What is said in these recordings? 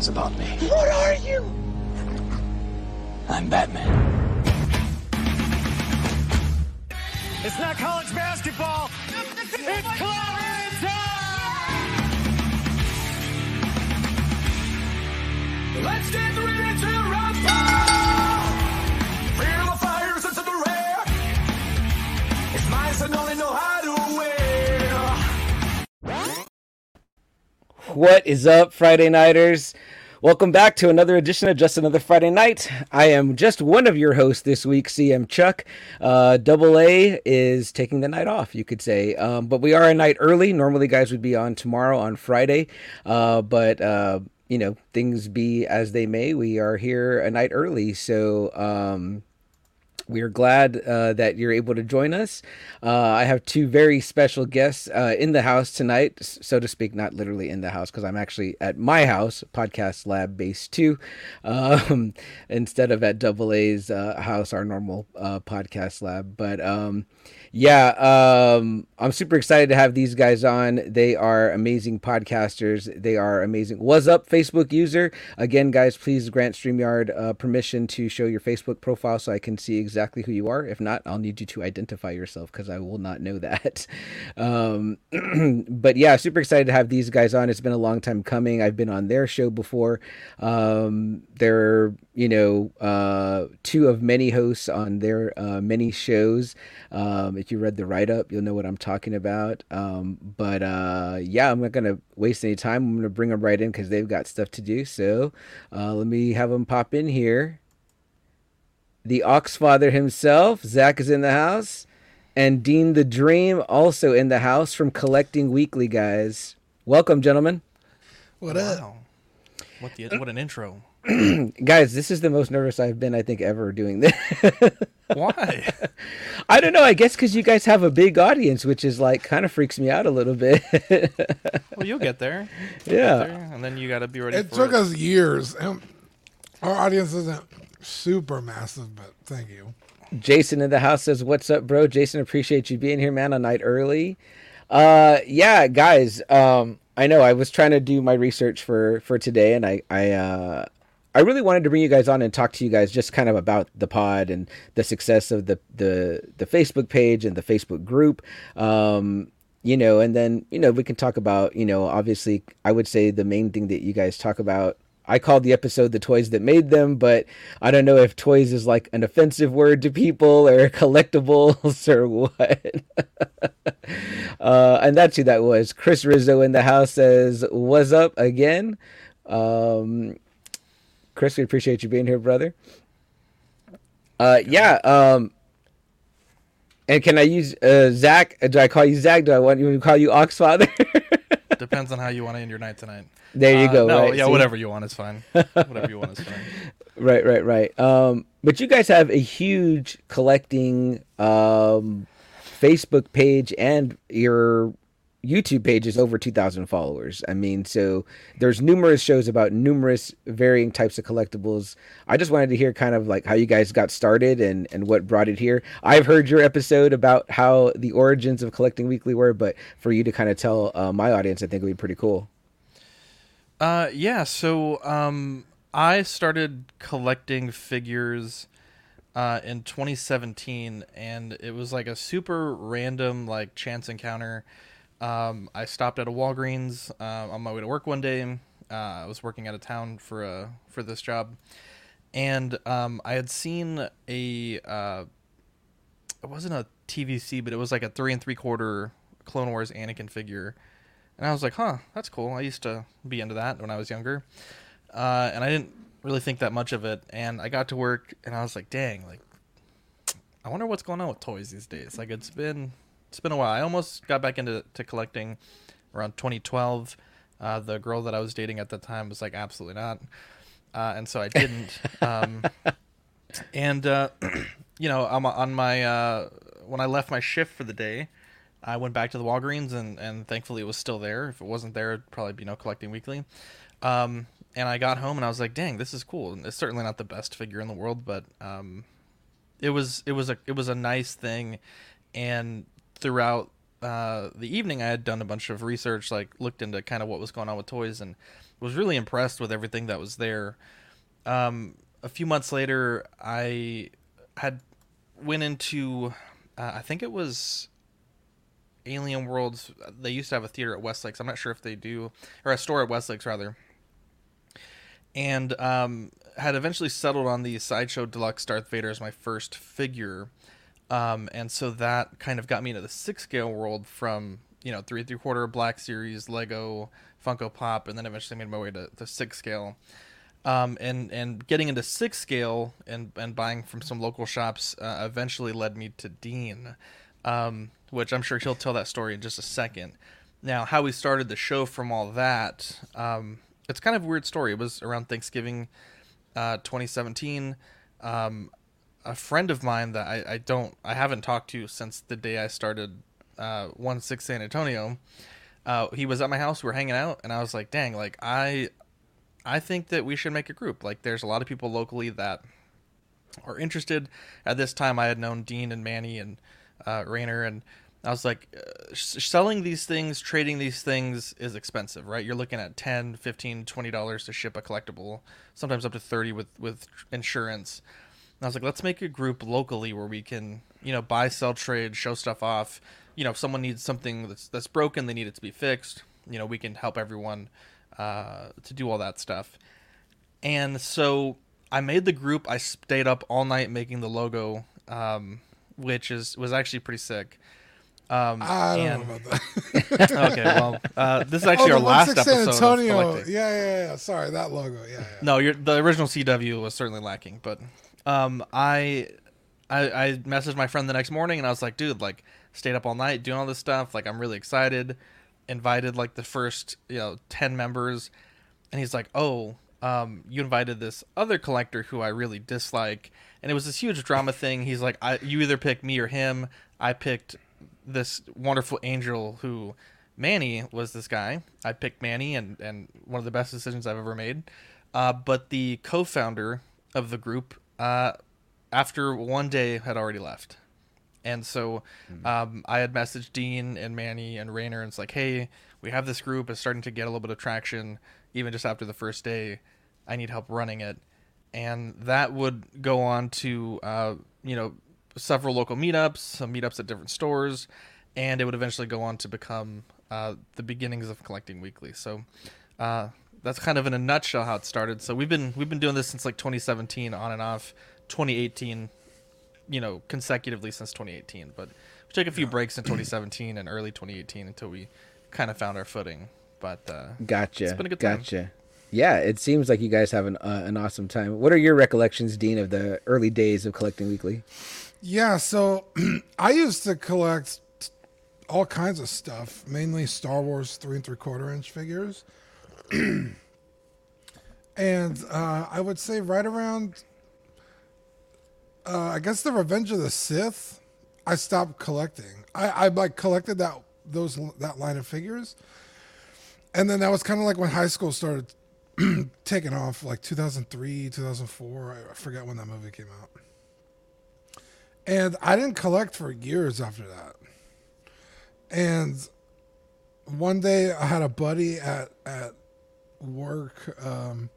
tell all your friends about me. What are you? I'm Batman. It's not college basketball. It's Clarence Let's get ready to rumble. Feel the fires into the rare. It's nice and only know how to wear. What is up, Friday Nighters? Welcome back to another edition of Just Another Friday Night. I am just one of your hosts this week, CM Chuck. Uh, Double A is taking the night off, you could say. Um, but we are a night early. Normally, guys would be on tomorrow on Friday. Uh, but, uh, you know, things be as they may. We are here a night early. So, um, we are glad uh, that you're able to join us. Uh, I have two very special guests uh, in the house tonight, so to speak, not literally in the house, because I'm actually at my house, Podcast Lab Base 2, um, instead of at Double A's uh, house, our normal uh, podcast lab. But um, yeah, um, I'm super excited to have these guys on. They are amazing podcasters. They are amazing. What's up, Facebook user? Again, guys, please grant StreamYard uh, permission to show your Facebook profile so I can see exactly who you are. If not, I'll need you to identify yourself because I will not know that. Um, but yeah, super excited to have these guys on. It's been a long time coming. I've been on their show before. Um, they're, you know, uh, two of many hosts on their uh, many shows. Um, if you read the write up, you'll know what I'm talking about. Um, but uh, yeah, I'm not going to waste any time. I'm going to bring them right in because they've got stuff to do. So uh, let me have them pop in here. The Auxfather himself, Zach, is in the house. And Dean the Dream also in the house from Collecting Weekly, guys. Welcome, gentlemen. What up? Wow. What the what an intro. guys, this is the most nervous I've been, I think, ever doing this. Why? I don't know. I guess because you guys have a big audience, which is like kind of freaks me out a little bit. Well, you'll get there. Yeah. You'll get there, and then you got to be ready It for took it. us years. and Our audience isn't super massive, but thank you. Jason in the house says, "What's up, bro?" Jason, appreciate you being here, man. A night early. Uh, yeah, guys. Um, I know I was trying to do my research for for today, and I I uh. I really wanted to bring you guys on and talk to you guys just kind of about the pod and the success of the the the Facebook page and the Facebook group. Um, you know, and then you know we can talk about you know obviously I would say the main thing that you guys talk about. I called the episode "The Toys That Made Them," but I don't know if toys is like an offensive word to people or collectibles or what. uh, and that's who that was. Chris Rizzo in the house says, "What's up again?" Um, Chris, we appreciate you being here, brother. Uh, yeah. Um, and can I use uh, Zach? Do I call you Zach? Do I want you to call you Auxfather? Depends on how you want to end your night tonight. there you Uh, go. No, right? yeah, See? whatever you want is fine. whatever you want is fine. Right, right, right. Um, but you guys have a huge collecting um, Facebook page and your YouTube page is over 2,000 followers. I mean, so there's numerous shows about numerous varying types of collectibles. I just wanted to hear kind of like how you guys got started and, and what brought it here. I've heard your episode about how the origins of Collecting Weekly were, but for you to kind of tell uh, my audience, I think it would be pretty cool. Uh, yeah. So, um, I started collecting figures uh, in 2017, and it was like a super random, like chance encounter. Um, I stopped at a Walgreens uh, on my way to work one day. Uh, I was working out of town for a for this job, and um, I had seen a uh, it wasn't a TVC, but it was like a three and three quarter Clone Wars Anakin figure, and I was like, "Huh, that's cool." I used to be into that when I was younger, uh, and I didn't really think that much of it. And I got to work, and I was like, "Dang, like, I wonder what's going on with toys these days." Like, it's been it's been a while. I almost got back into to collecting around 2012. Uh, the girl that I was dating at the time was like, "Absolutely not," uh, and so I didn't. um, and uh, you know, I'm on my uh, when I left my shift for the day, I went back to the Walgreens and and thankfully it was still there. If it wasn't there, it'd probably be no collecting weekly. Um, and I got home and I was like, "Dang, this is cool." And it's certainly not the best figure in the world, but um, it was it was a it was a nice thing. And throughout uh, the evening, I had done a bunch of research, like looked into kind of what was going on with toys, and was really impressed with everything that was there. Um, a few months later, I had went into, uh, I think it was Alien Worlds. They used to have a theater at Westlakes. I'm not sure if they do, or a store at Westlakes rather. And um, had eventually settled on the Sideshow Deluxe Darth Vader as my first figure. Um, and so that kind of got me into the six scale world from, you know, three, three quarter Black Series, Lego, Funko Pop, and then eventually made my way to, the six scale. Um, and, and getting into six scale and, and buying from some local shops uh, eventually led me to Dean, um, which I'm sure he'll tell that story in just a second. Now, how we started the show from all that, um, it's kind of a weird story. It was around Thanksgiving uh, 2017. Um, a friend of mine that I, I don't I haven't talked to since the day I started uh, one six San Antonio. Uh, he was at my house. We were hanging out, and I was like, "Dang! Like I, I think that we should make a group. Like, there's a lot of people locally that are interested. At this time, I had known Dean and Manny and uh, Rayner, and I was like, uh, selling these things, trading these things is expensive, right? You're looking at 10 15 20 dollars to ship a collectible, sometimes up to 30 with with insurance. And I was like, let's make a group locally where we can, you know, buy, sell, trade, show stuff off. You know, if someone needs something that's that's broken, they need it to be fixed. You know, we can help everyone uh, to do all that stuff. And so I made the group. I stayed up all night making the logo, um, which is was actually pretty sick. Um, I don't and- know about that. okay, well, uh, this is actually oh, our last episode. San Antonio. Yeah, yeah, yeah. Sorry, that logo. Yeah, yeah. No, you're, the original CW was certainly lacking, but um, I, I I messaged my friend the next morning and I was like, dude, like stayed up all night doing all this stuff. Like I'm really excited. Invited like the first you know ten members, and he's like, oh, um, you invited this other collector who I really dislike, and it was this huge drama thing. He's like, I, you either pick me or him. I picked this wonderful angel who Manny was this guy. I picked Manny, and and one of the best decisions I've ever made. Uh, but the co-founder of the group, uh, after one day, had already left, and so um, I had messaged Dean and Manny and Rayner, and it's like, hey, we have this group. It's starting to get a little bit of traction, even just after the first day. I need help running it, and that would go on to uh, you know several local meetups, some meetups at different stores, and it would eventually go on to become uh, the beginnings of collecting weekly. So uh, that's kind of in a nutshell how it started. So we've been we've been doing this since like 2017 on and off, 2018, you know, consecutively since 2018. But we took a few breaks in 2017 and early 2018 until we kind of found our footing. But uh, Gotcha. It's been a good time. gotcha. Yeah, it seems like you guys have an uh, an awesome time. What are your recollections, Dean, of the early days of collecting weekly? Yeah, so I used to collect all kinds of stuff, mainly Star Wars three and three quarter inch figures. and uh, I would say right around, uh, I guess the Revenge of the Sith, I stopped collecting. I, I like collected that those that line of figures, and then that was kind of like when high school started taking off, like 2003, 2004. I, I forget when that movie came out. And I didn't collect for years after that. And one day I had a buddy at at work. Um,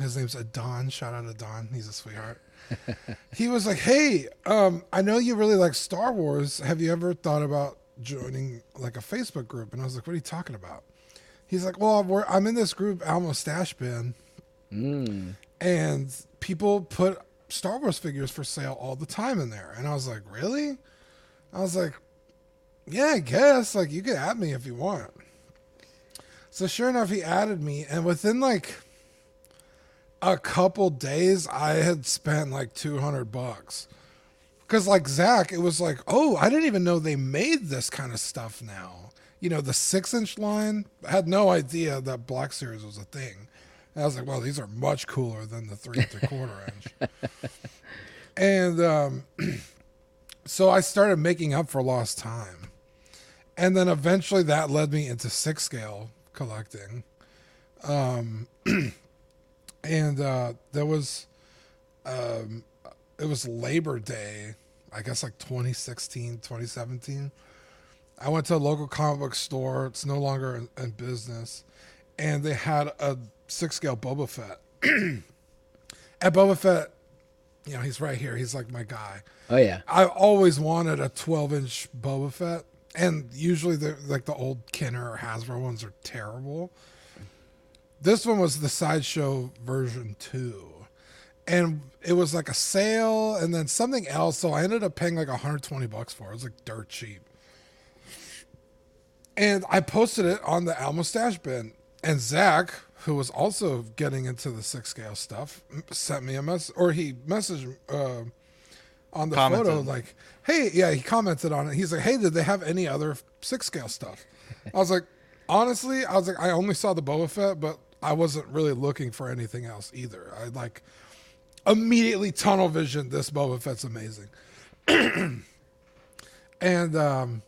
his name's Adon. Shout out to Adon. He's a sweetheart. he was like, "Hey, um, I know you really like Star Wars. Have you ever thought about joining like a Facebook group?" And I was like, "What are you talking about?" He's like, "Well, I'm in this group, Alamo Stash Bin, and people put Star Wars figures for sale all the time in there." And I was like, "Really?" I was like, "Yeah, I guess. Like, you can add me if you want." So sure enough, he added me, and within like a couple days, I had spent like two hundred bucks. Because like Zach, it was like, oh, I didn't even know they made this kind of stuff now. You know, the six inch line. I had no idea that Black Series was a thing. And I was like, well, these are much cooler than the three and three quarter inch. And um, so I started making up for lost time. And then eventually that led me into six scale collecting. Um, and uh, there was, um, it was Labor Day, I guess like 2016, 2017. I went to a local comic book store. It's no longer in, in business, and they had a six scale Boba Fett. and Boba Fett, you know, he's right here. He's like my guy. Oh yeah. I always wanted a 12 inch Boba Fett, and usually the like the old Kenner or Hasbro ones are terrible. This one was the sideshow version two, and it was like a sale, and then something else. So I ended up paying like 120 bucks for it. It was like dirt cheap, and I posted it on the Alamo Stash bin, and Zach, who was also getting into the six scale stuff, sent me a message, or he messaged. Uh, on the photo like hey yeah he commented on it. He's like hey did they have any other six scale stuff? I was like honestly i was like i only saw the boba fett but i wasn't really looking for anything else either. I like immediately tunnel vision this boba fett's amazing. And um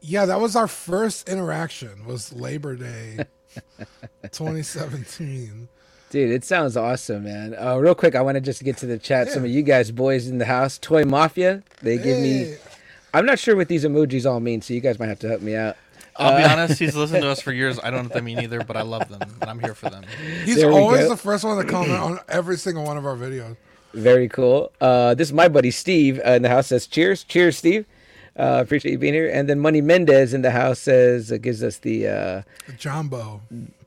yeah that was our first interaction was labor day 2017 Dude, it sounds awesome, man. Uh, real quick, I want to just get to the chat. Some of you guys, boys in the house, Toy Mafia, they give me. I'm not sure what these emojis all mean, so you guys might have to help me out. I'll be honest, he's listened to us for years. I don't know what they mean either, but I love them and I'm here for them. he's always go. the first one to comment on every single one of our videos Very cool. Uh, this is my buddy Steve uh, in the house says, "Cheers, cheers, Steve." Uh, appreciate you being here. And then Money Mendez in the house says, uh, gives us the. Uh, jumbo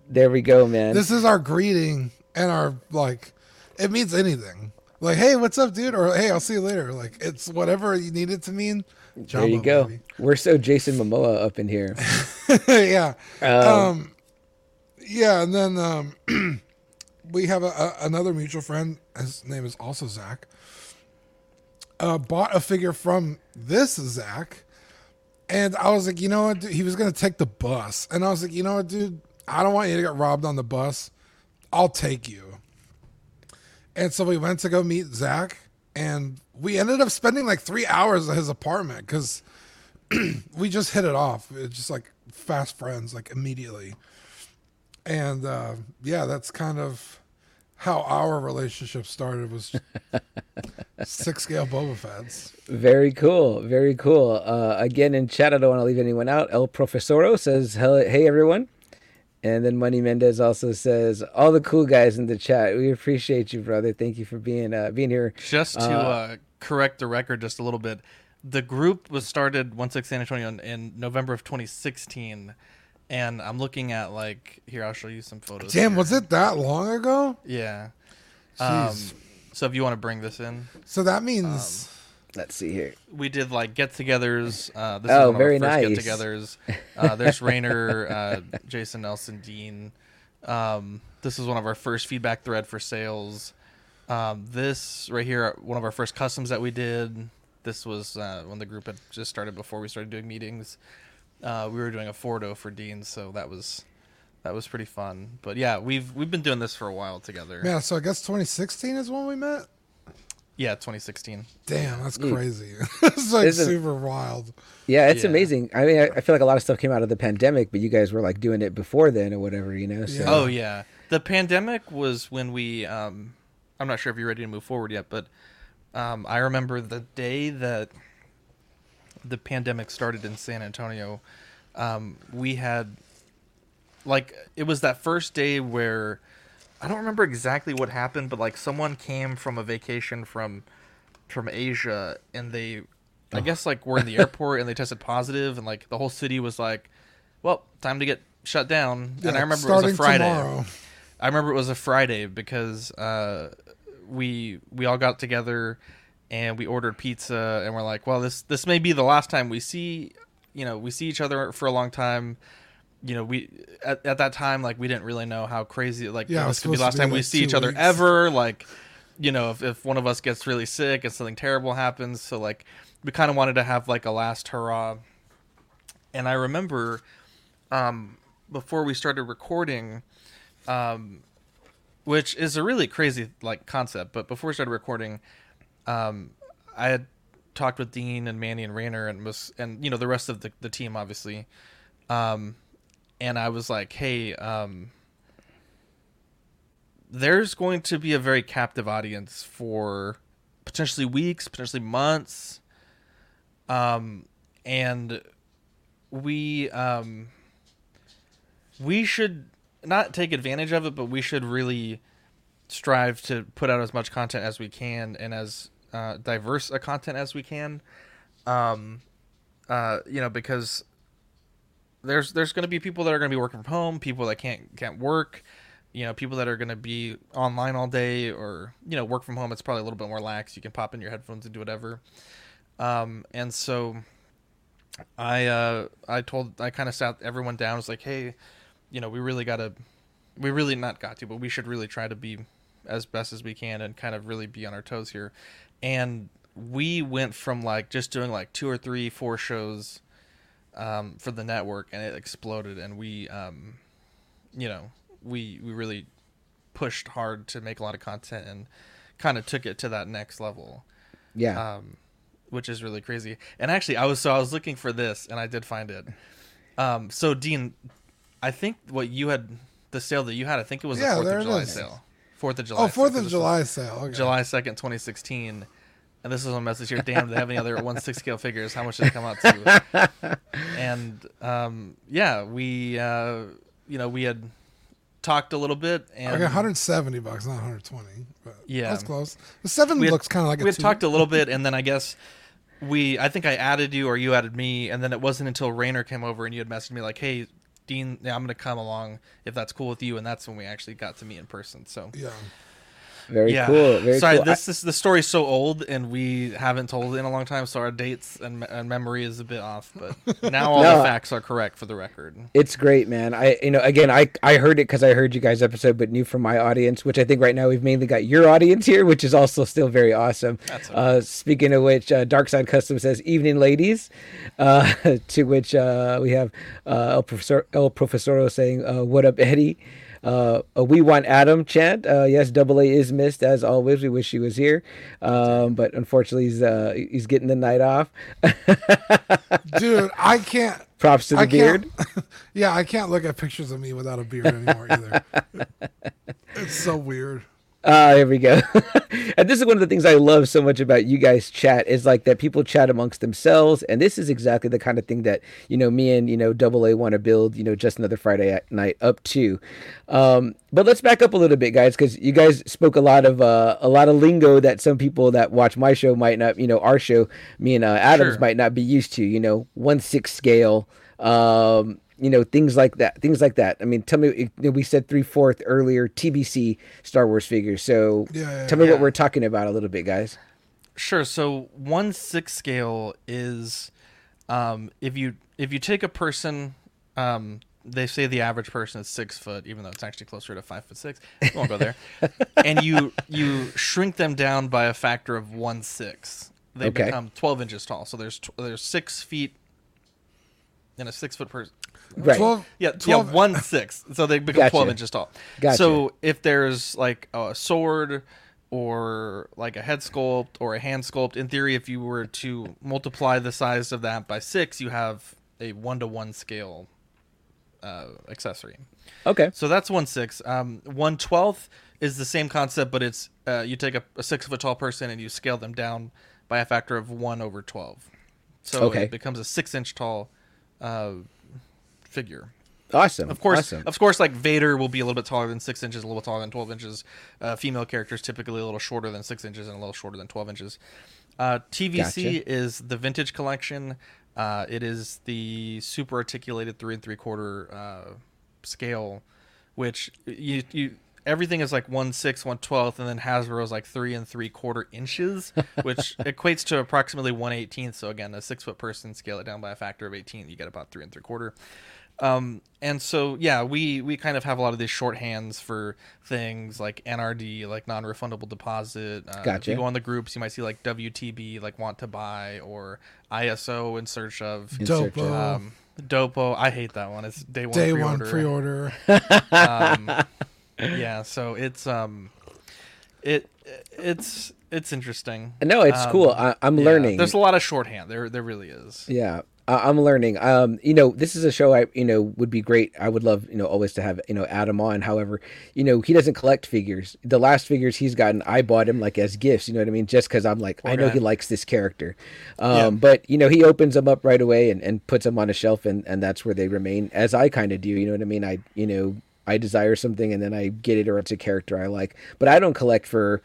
there we go, man. this is our greeting and our like it means anything like hey what's up dude or hey i'll see you later like it's whatever you need it to mean there you go. baby. We're so Jason Momoa up in here. yeah Um, um yeah and then um we have a, a, another mutual friend his name is also zach uh bought a figure from this zach and i was like you know what dude? he was gonna take the bus and i was like you know what dude i don't want you to get robbed on the bus i'll take you and so we went to go meet zach and we ended up spending like three hours at his apartment because we just hit it off. It's just like fast friends, like immediately. And uh, yeah, that's kind of how our relationship started. Was six scale Boba Fett's. Very cool. Very cool. Uh, again, in chat, I don't want to leave anyone out. El Profesoro says, Hey, everyone. And then Money Mendez also says, All the cool guys in the chat. We appreciate you, brother. Thank you for being uh, being here. Just to uh, correct the record just a little bit, the group was started One Six San Antonio in, in November of 2016, and I'm looking at like here. I'll show you some photos. Damn, here. was it that long ago? Yeah. Um, so if you want to bring this in, So that means Let's see here. we did like get-togethers. Uh, this Oh, is one very of our first nice. get-togethers. Uh, there's Rainer, uh, Jason Nelson, Dean. Um, this is one of our first feedback thread for sales. Um, this right here, one of our first customs that we did. This was uh, when the group had just started before we started doing meetings. Uh, we were doing a Fordo for Dean, so that was that was pretty fun. But yeah, we've we've been doing this for a while together. yeah. So I guess 2016 is when we met. Yeah, 2016. Damn, that's crazy. it's like Isn't- super wild. Yeah, it's Yeah. amazing. I mean, I, I feel like a lot of stuff came out of the pandemic, but you guys were like doing it before then or whatever, you know? So, Yeah. Oh yeah, the pandemic was when we. Um, I'm not sure if you're ready to move forward yet, but um, I remember the day that the pandemic started in San Antonio. Um, we had like it was that first day where I don't remember exactly what happened, but like someone came from a vacation from from Asia and they I guess like were in the airport and they tested positive and like the whole city was like, well, time to get shut down. and I remember it was a Friday. tomorrow. I remember it was a Friday because uh, we we all got together and we ordered pizza and we're like, well, this this may be the last time we see, you know, we see each other for a long time. You know, we at, at that time like we didn't really know how crazy like Yeah, this could be the last be, time we see each other ever. Like, you know, if if one of us gets really sick and something terrible happens, so like we kind of wanted to have like a last hurrah. And I remember um, before we started recording, um, which is a really crazy like concept. But before we started recording, um, I had talked with Dean and Manny and Rayner and was and you know the rest of the, the team obviously, um, and I was like, hey, um, there's going to be a very captive audience for potentially weeks, potentially months, um, and we um we should not take advantage of it, but we should really strive to put out as much content as we can and as uh, diverse a content as we can. Um, uh, you know, because there's there's going to be people that are going to be working from home, people that can't can't work, you know, people that are going to be online all day or you know work from home. It's probably a little bit more lax. You can pop in your headphones and do whatever. Um, and so I uh, I told I kind of sat everyone down. Was like, hey, you know, we really got to, we really not got to, but we should really try to be as best as we can and kind of really be on our toes here. And we went from like just doing like two or three, four shows um, for the network, and it exploded. And we, um, you know, we we really pushed hard to make a lot of content and kind of took it to that next level Yeah. um, which is really crazy. And actually, I was so I was looking for this, and I did find it. Um, so Dean, I think what you had the sale that you had, I think it was Yeah, a Fourth of July is. sale. Fourth of July. Oh, Fourth sale. of July sale. Okay. July second, twenty sixteen. And this is a message here. Damn, do they have any other one six scale figures? How much did it come out to? and um, yeah, we uh, you know we had talked a little bit, and Okay, 170 bucks, not 120. But Yeah. that's close. The seven had- looks kind of like a we had two. talked a little bit, and then I guess we I think I added you or you added me, and then it wasn't until Rainer came over and you had messaged me like, "Hey, Dean, yeah, I'm gonna come along if that's cool with you," and that's when we actually got to meet in person. So Yeah. Very yeah, cool. Very sorry, cool. I- this is the story's so old and we haven't told it in a long time, so our dates and, and memory is a bit off. But now all No. the facts are correct for the record. It's great, man. I, you know, again, I, I heard it because I heard you guys' episode, but new from my audience, which I think right now we've mainly got your audience here, which is also still very awesome. That's uh, speaking of which, uh, Dark Side Custom says, "Evening, ladies." Uh, to which uh, we have uh, El Professor El Profesoro saying, uh, "What up, Eddie?" Uh, a we want Adam chant. Uh, yes, Double A is missed as always. We wish he was here, um, but unfortunately, he's uh, he's getting the night off. Dude, I can't. Props to the I beard. yeah, I can't look at pictures of me without a beard anymore either. it's so weird. Ah, here we go. and this is one of the things I love so much about you guys chat is like that people chat amongst themselves, and this is exactly the kind of thing that you know me and you know Double A want to build. You know, just another Friday at night up to. Um, but let's back up a little bit, guys, because you guys spoke a lot of uh, a lot of lingo that some people that watch my show might not, you know, our show, me and uh, Adams Sure. might not be used to. You know, one six scale. Um, you know things like that things like that i mean tell me you know, we said three fourth earlier tbc star wars figures so Yeah, yeah, tell me yeah. what we're talking about a little bit guys Sure. So one six scale is um, if you if you take a person, um, they say the average person is six foot, even though it's actually closer to five foot six. We won't go there. and you you shrink them down by a factor of one six. They Okay. become twelve inches tall. So there's tw- there's six feet in a six foot person. right 12, Yeah, 12 yeah, one six. So they become Gotcha. twelve inches tall. Gotcha. So if there's like a sword or like a head sculpt or a hand sculpt, in theory, if you were to multiply the size of that by six, you have a one to one scale uh, accessory. okay So that's one six. Um, one twelfth is the same concept, but it's uh, you take a, a six foot tall person and you scale them down by a factor of one over twelve. So Okay. it becomes a six inch tall uh, figure. awesome Of course, awesome. of course, like Vader will be a little bit taller than six inches, a little bit taller than twelve inches. Uh, female characters typically a little shorter than six inches and a little shorter than twelve inches. Uh, TVC Gotcha. is the vintage collection. Uh, it is the super articulated three and three quarter uh, scale, which you you everything is like one six, one twelfth, and then Hasbro is like three and three quarter inches, which equates to approximately one eighteenth. So again, a six foot person scale it down by a factor of eighteen, you get about three and three quarter. Um, and so yeah, we we kind of have a lot of these shorthands for things like NRD, like non-refundable deposit. Uh, If you go on the groups, you might see like WTB, like want to buy, or ISO in search of. In search of- Dopo. Um, Dopo, I hate that one. It's day one. Day pre-order. one pre-order. Um, yeah, so it's um, it it's it's interesting. no it's Um, cool I, i'm Yeah, learning There's a lot of shorthand. There there really is. yeah I- I'm learning. Um, you know, this is a show I, you know, would be great. I would love, you know, always to have, you know, Adam on. However, you know, he doesn't collect figures. The last figures he's gotten, I bought him like as gifts. You know what I mean? Just because I'm like, I know guy. he likes this character. Um, Yeah. but you know, he opens them up right away and, and puts them on a shelf, and and that's where they remain, as I kind of do. You know what I mean? I, you know, I desire something and then I get it, or it's a character I like. But I don't collect for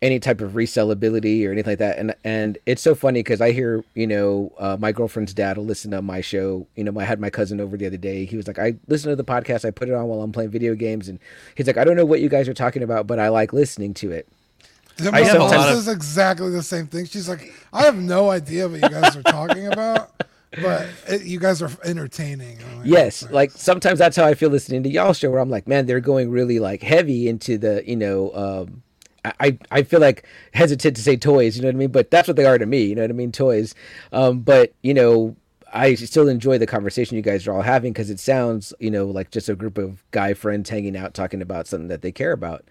any type of resellability or anything like that. And and it's so funny because I hear you know uh, my girlfriend's dad will listen to my show. You know, I had my cousin over the other day. He was like, I listen to the podcast. I put it on while I'm playing video games, and he's like, I don't know what you guys are talking about, but I like listening to it. I my mom lot says exactly the same thing. She's like, I have no idea what you guys are talking about, but it, you guys are entertaining. Like, Yes, "Oh, like sometimes that's how I feel listening to y'all show, where I'm like, man, they're going really like heavy into the, you know, um, I I feel like hesitant to say toys, you know what I mean, but that's what they are to me, you know what I mean, toys. Um, but you know, I still enjoy the conversation you guys are all having because it sounds, you know, like just a group of guy friends hanging out talking about something that they care about.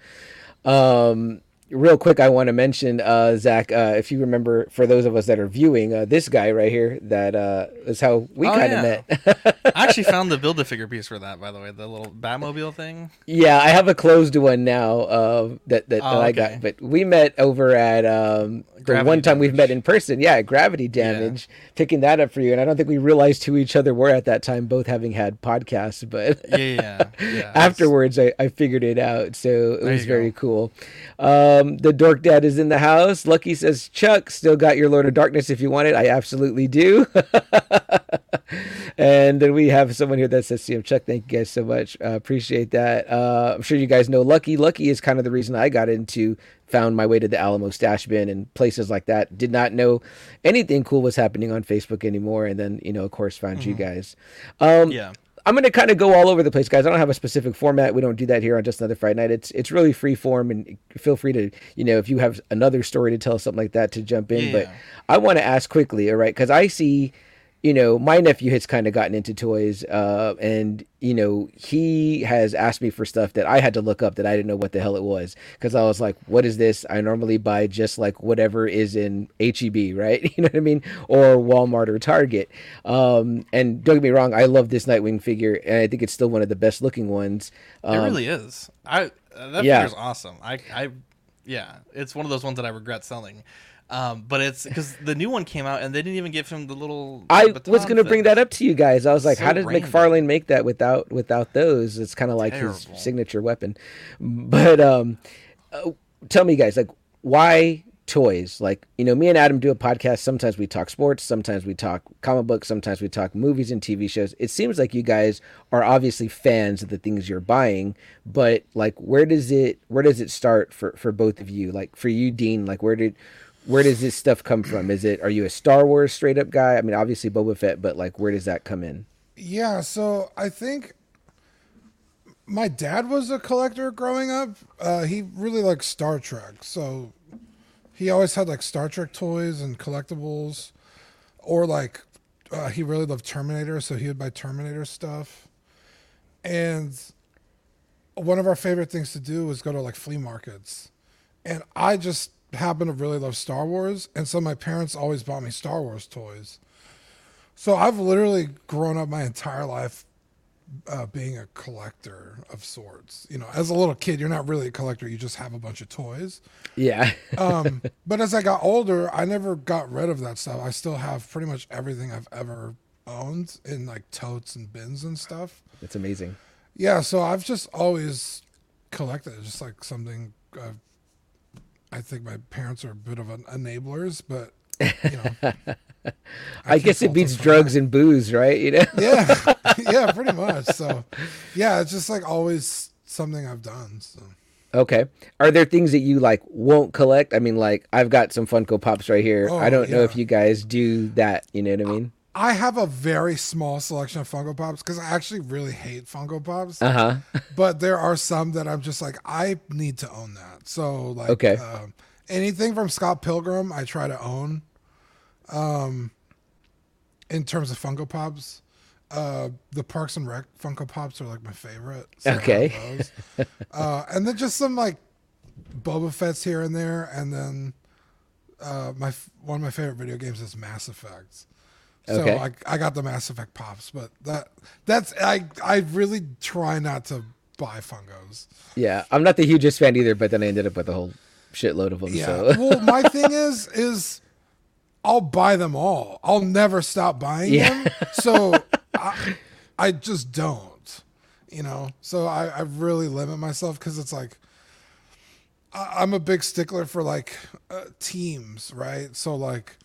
Um, real quick, I want to mention, uh, Zach, uh, if you remember, for those of us that are viewing, uh, this guy right here, that uh, is how we Oh, kind of yeah. met. I actually found the build a figure piece for that, by the way, the little Batmobile thing. Yeah, I have a closed one now uh, that that, Oh, that I okay. got. But we met over at um, the one time we've met in person. Yeah, gravity damage. Picking that up for you, and I don't think we realized who each other were at that time, both having had podcasts. But Yeah, yeah, yeah. afterwards, I, I figured it out, so it There was very cool. Um, the dork dad is in the house. Lucky says, "Chuck, still got your Lord of Darkness if you want it. I absolutely do." and then we have someone here that says, "CM Chuck, thank you guys so much. Uh, appreciate that. Uh, I'm sure you guys know Lucky. Lucky is kind of the reason I got into." Found my way to the Alamo stash bin and places like that. Did not know anything cool was happening on Facebook anymore, and then you know, of course, found you guys. Um, Yeah. I'm going to kind of go all over the place, guys. I don't have a specific format. We don't do that here on just another Friday night. It's it's really free form, and feel free to you know if you have another story to tell, something like that, to jump in. But I want to ask quickly, all right? Because I see, you know, my nephew has kind of gotten into toys, uh, and you know he has asked me for stuff that I had to look up that I didn't know what the hell it was because I was like, what is this? I normally buy just like whatever is in HEB, right? You know what I mean, or Walmart or Target. Um, and don't get me wrong, I love this Nightwing figure, and I think it's still one of the best looking ones. It Um, really is. I uh, that yeah. figure's awesome. I I yeah, it's one of those ones that I regret selling. Um, but it's because the new one came out and they didn't even give him the little. I was going to bring that up to you guys. I was like, So how did random. McFarlane make that without without those? It's kind of like his signature weapon. But um, uh, tell me, guys, like, why toys? Like, you know, me and Adam do a podcast. Sometimes we talk sports. Sometimes we talk comic books. Sometimes we talk movies and TV shows. It seems like you guys are obviously fans of the things you're buying. But like, where does it where does it start for for both of you? Like, for you, Dean, like, where did where does this stuff come from? Is it are you a Star Wars straight up guy? I mean, obviously Boba Fett, but like, where does that come in? Yeah, so I think my dad was a collector growing up. Uh, he really liked Star Trek, so he always had like Star Trek toys and collectibles, or like uh, he really loved Terminator, so he would buy Terminator stuff. And one of our favorite things to do was go to like flea markets, and I just happen to really love Star Wars, and so my parents always bought me Star Wars toys. So I've literally grown up my entire life uh, being a collector of sorts. You know, as a little kid, you're not really a collector; you just have a bunch of toys. Yeah, Um, but as I got older, I never got rid of that stuff. I still have pretty much everything I've ever owned in like totes and bins and stuff. it's amazing. Yeah, so I've just always collected. It's just like something. Uh, I think my parents are a bit of an enablers, but you know, I, can't guess it beats drugs and booze, right? You know. yeah, yeah, pretty much. So, yeah, it's just like always something I've done. So, Okay. Are there things that you like won't collect? I mean, like I've got some Funko Pops right here. Oh, I don't know if you guys do that. You know what I mean? I have a very small selection of Funko Pops because I actually really hate Funko Pops. Uh huh. but there are some that I'm just like I need to own that. So, like, Okay. um, anything from Scott Pilgrim, I try to own. Um, in terms of Funko Pops, uh, the Parks and Rec Funko Pops are like my favorite. so Okay. uh, and then just some like Boba Fett's here and there, and then uh, my f- one of my favorite video games is Mass Effect. So Okay. I, I got the Mass Effect pops, but that that's I I really try not to buy Fungos. Yeah, I'm not the hugest fan either, but then I ended up with a whole shitload of them. Yeah. So well, my thing is is I'll buy them all. I'll never stop buying Yeah. them. So I, I just don't. You know. So I, I really limit myself because it's like I, I'm a big stickler for like uh, teams, right? So like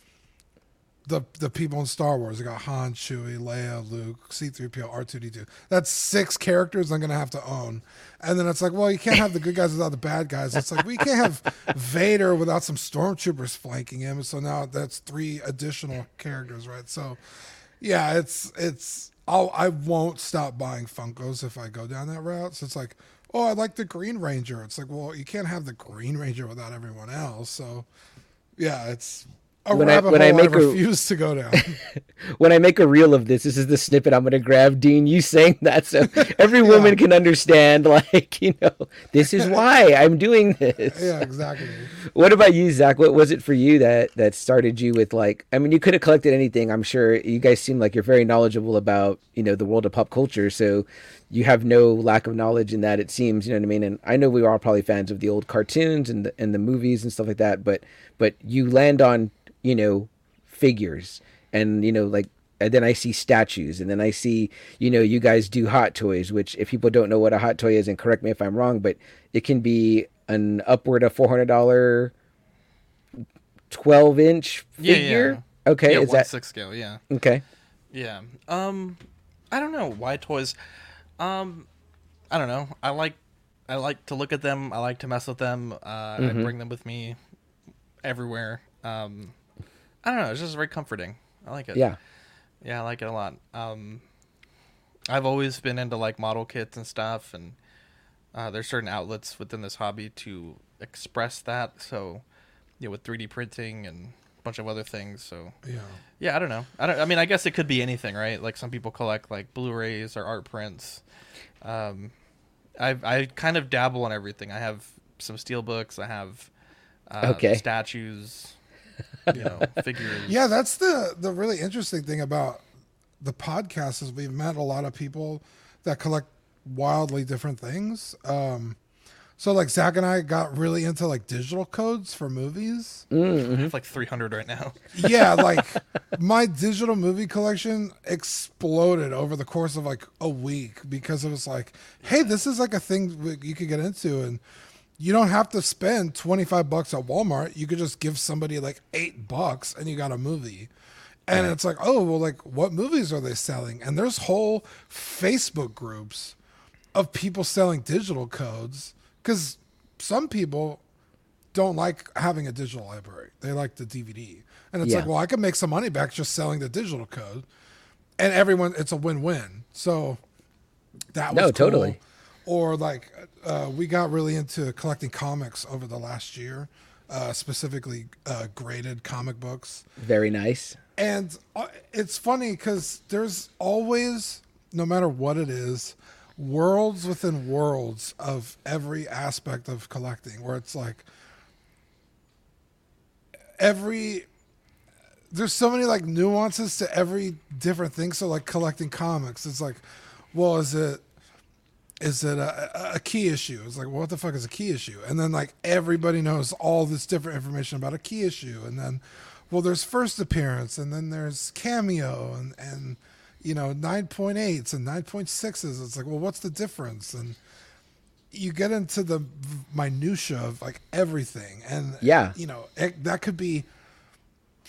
the the people in Star Wars. I got Han, Chewie, Leia, Luke, C3PO, R2D2. That's six characters I'm gonna have to own. And then it's like, well, you can't have the good guys without the bad guys. It's like we can't have Vader without some stormtroopers flanking him. So now that's three additional characters, right? So yeah, it's it's I'll I won't stop buying Funkos if I go down that route. So it's like, oh, I like the Green Ranger. It's like, well, you can't have the Green Ranger without everyone else. So yeah, it's a When I- when I hole I, make a- refuse to go down. when I make a reel of this, this is the snippet I'm going to grab. Dean, you saying that so every woman can understand, like, you know, this is why I'm doing this. yeah, exactly. What about you, Zach? What was it for you that that started you with like? I mean, you could have collected anything. I'm sure you guys seem like you're very knowledgeable about you know the world of pop culture. So you have no lack of knowledge in that. It seems you know what I mean. And I know we are all probably fans of the old cartoons and the, and the movies and stuff like that. But but you land on you know figures and you know like and then I see statues, and then I see, you know, you guys do hot toys, which if people don't know what a hot toy is, and correct me if I'm wrong, but it can be an upward of four hundred dollar, twelve inch figure. Yeah, figure. Okay, yeah, is one that six scale. Yeah, okay? yeah. Um, I don't know why toys. Um, I don't know. I like I like to look at them. I like to mess with them. Uh, I bring them with me everywhere. Um, I don't know. It's just very comforting. I like it. Yeah, Yeah, I like it a lot. Um, I've always been into like model kits and stuff, and uh, there's certain outlets within this hobby to express that. So, you know, with 3D printing and a bunch of other things. So, Yeah. yeah, I don't know. I don't. I mean, I guess it could be anything, right? Like some people collect like Blu-rays or art prints. Um, I I kind of dabble in everything. I have some steel books. I have uh, Okay. statues. You know, figures. Yeah, that's the the really interesting thing about the podcast is we've met a lot of people that collect wildly different things. Um, so like Zach and I got really into like digital codes for movies. I have like 300 right now. Yeah, like my digital movie collection exploded over the course of like a week because it was like, hey, this is like a thing you could get into and you don't have to spend 25 bucks at Walmart. You could just give somebody like 8 bucks and you got a movie. And it's like, oh, well like what movies are they selling? And there's whole Facebook groups of people selling digital codes cuz some people don't like having a digital library. They like the DVD. And it's Yeah. like, well, I could make some money back just selling the digital code. And everyone, it's a win win. So that was No, cool. totally. Or like, uh, we got really into collecting comics over the last year, uh, specifically uh, graded comic books. very nice. And uh, it's funny because there's always, no matter what it is, worlds within worlds of every aspect of collecting where it's like every there's so many like nuances to every different thing so like collecting comics it's like well is it is it a, a key issue. It's like well, what the fuck is a key issue? And then like everybody knows all this different information about a key issue. And then well there's first appearance and then there's cameo and and you know 9.8s and 9.6s it's like well what's the difference? And you get into the minutia of like everything. And Yeah. you know it, that could be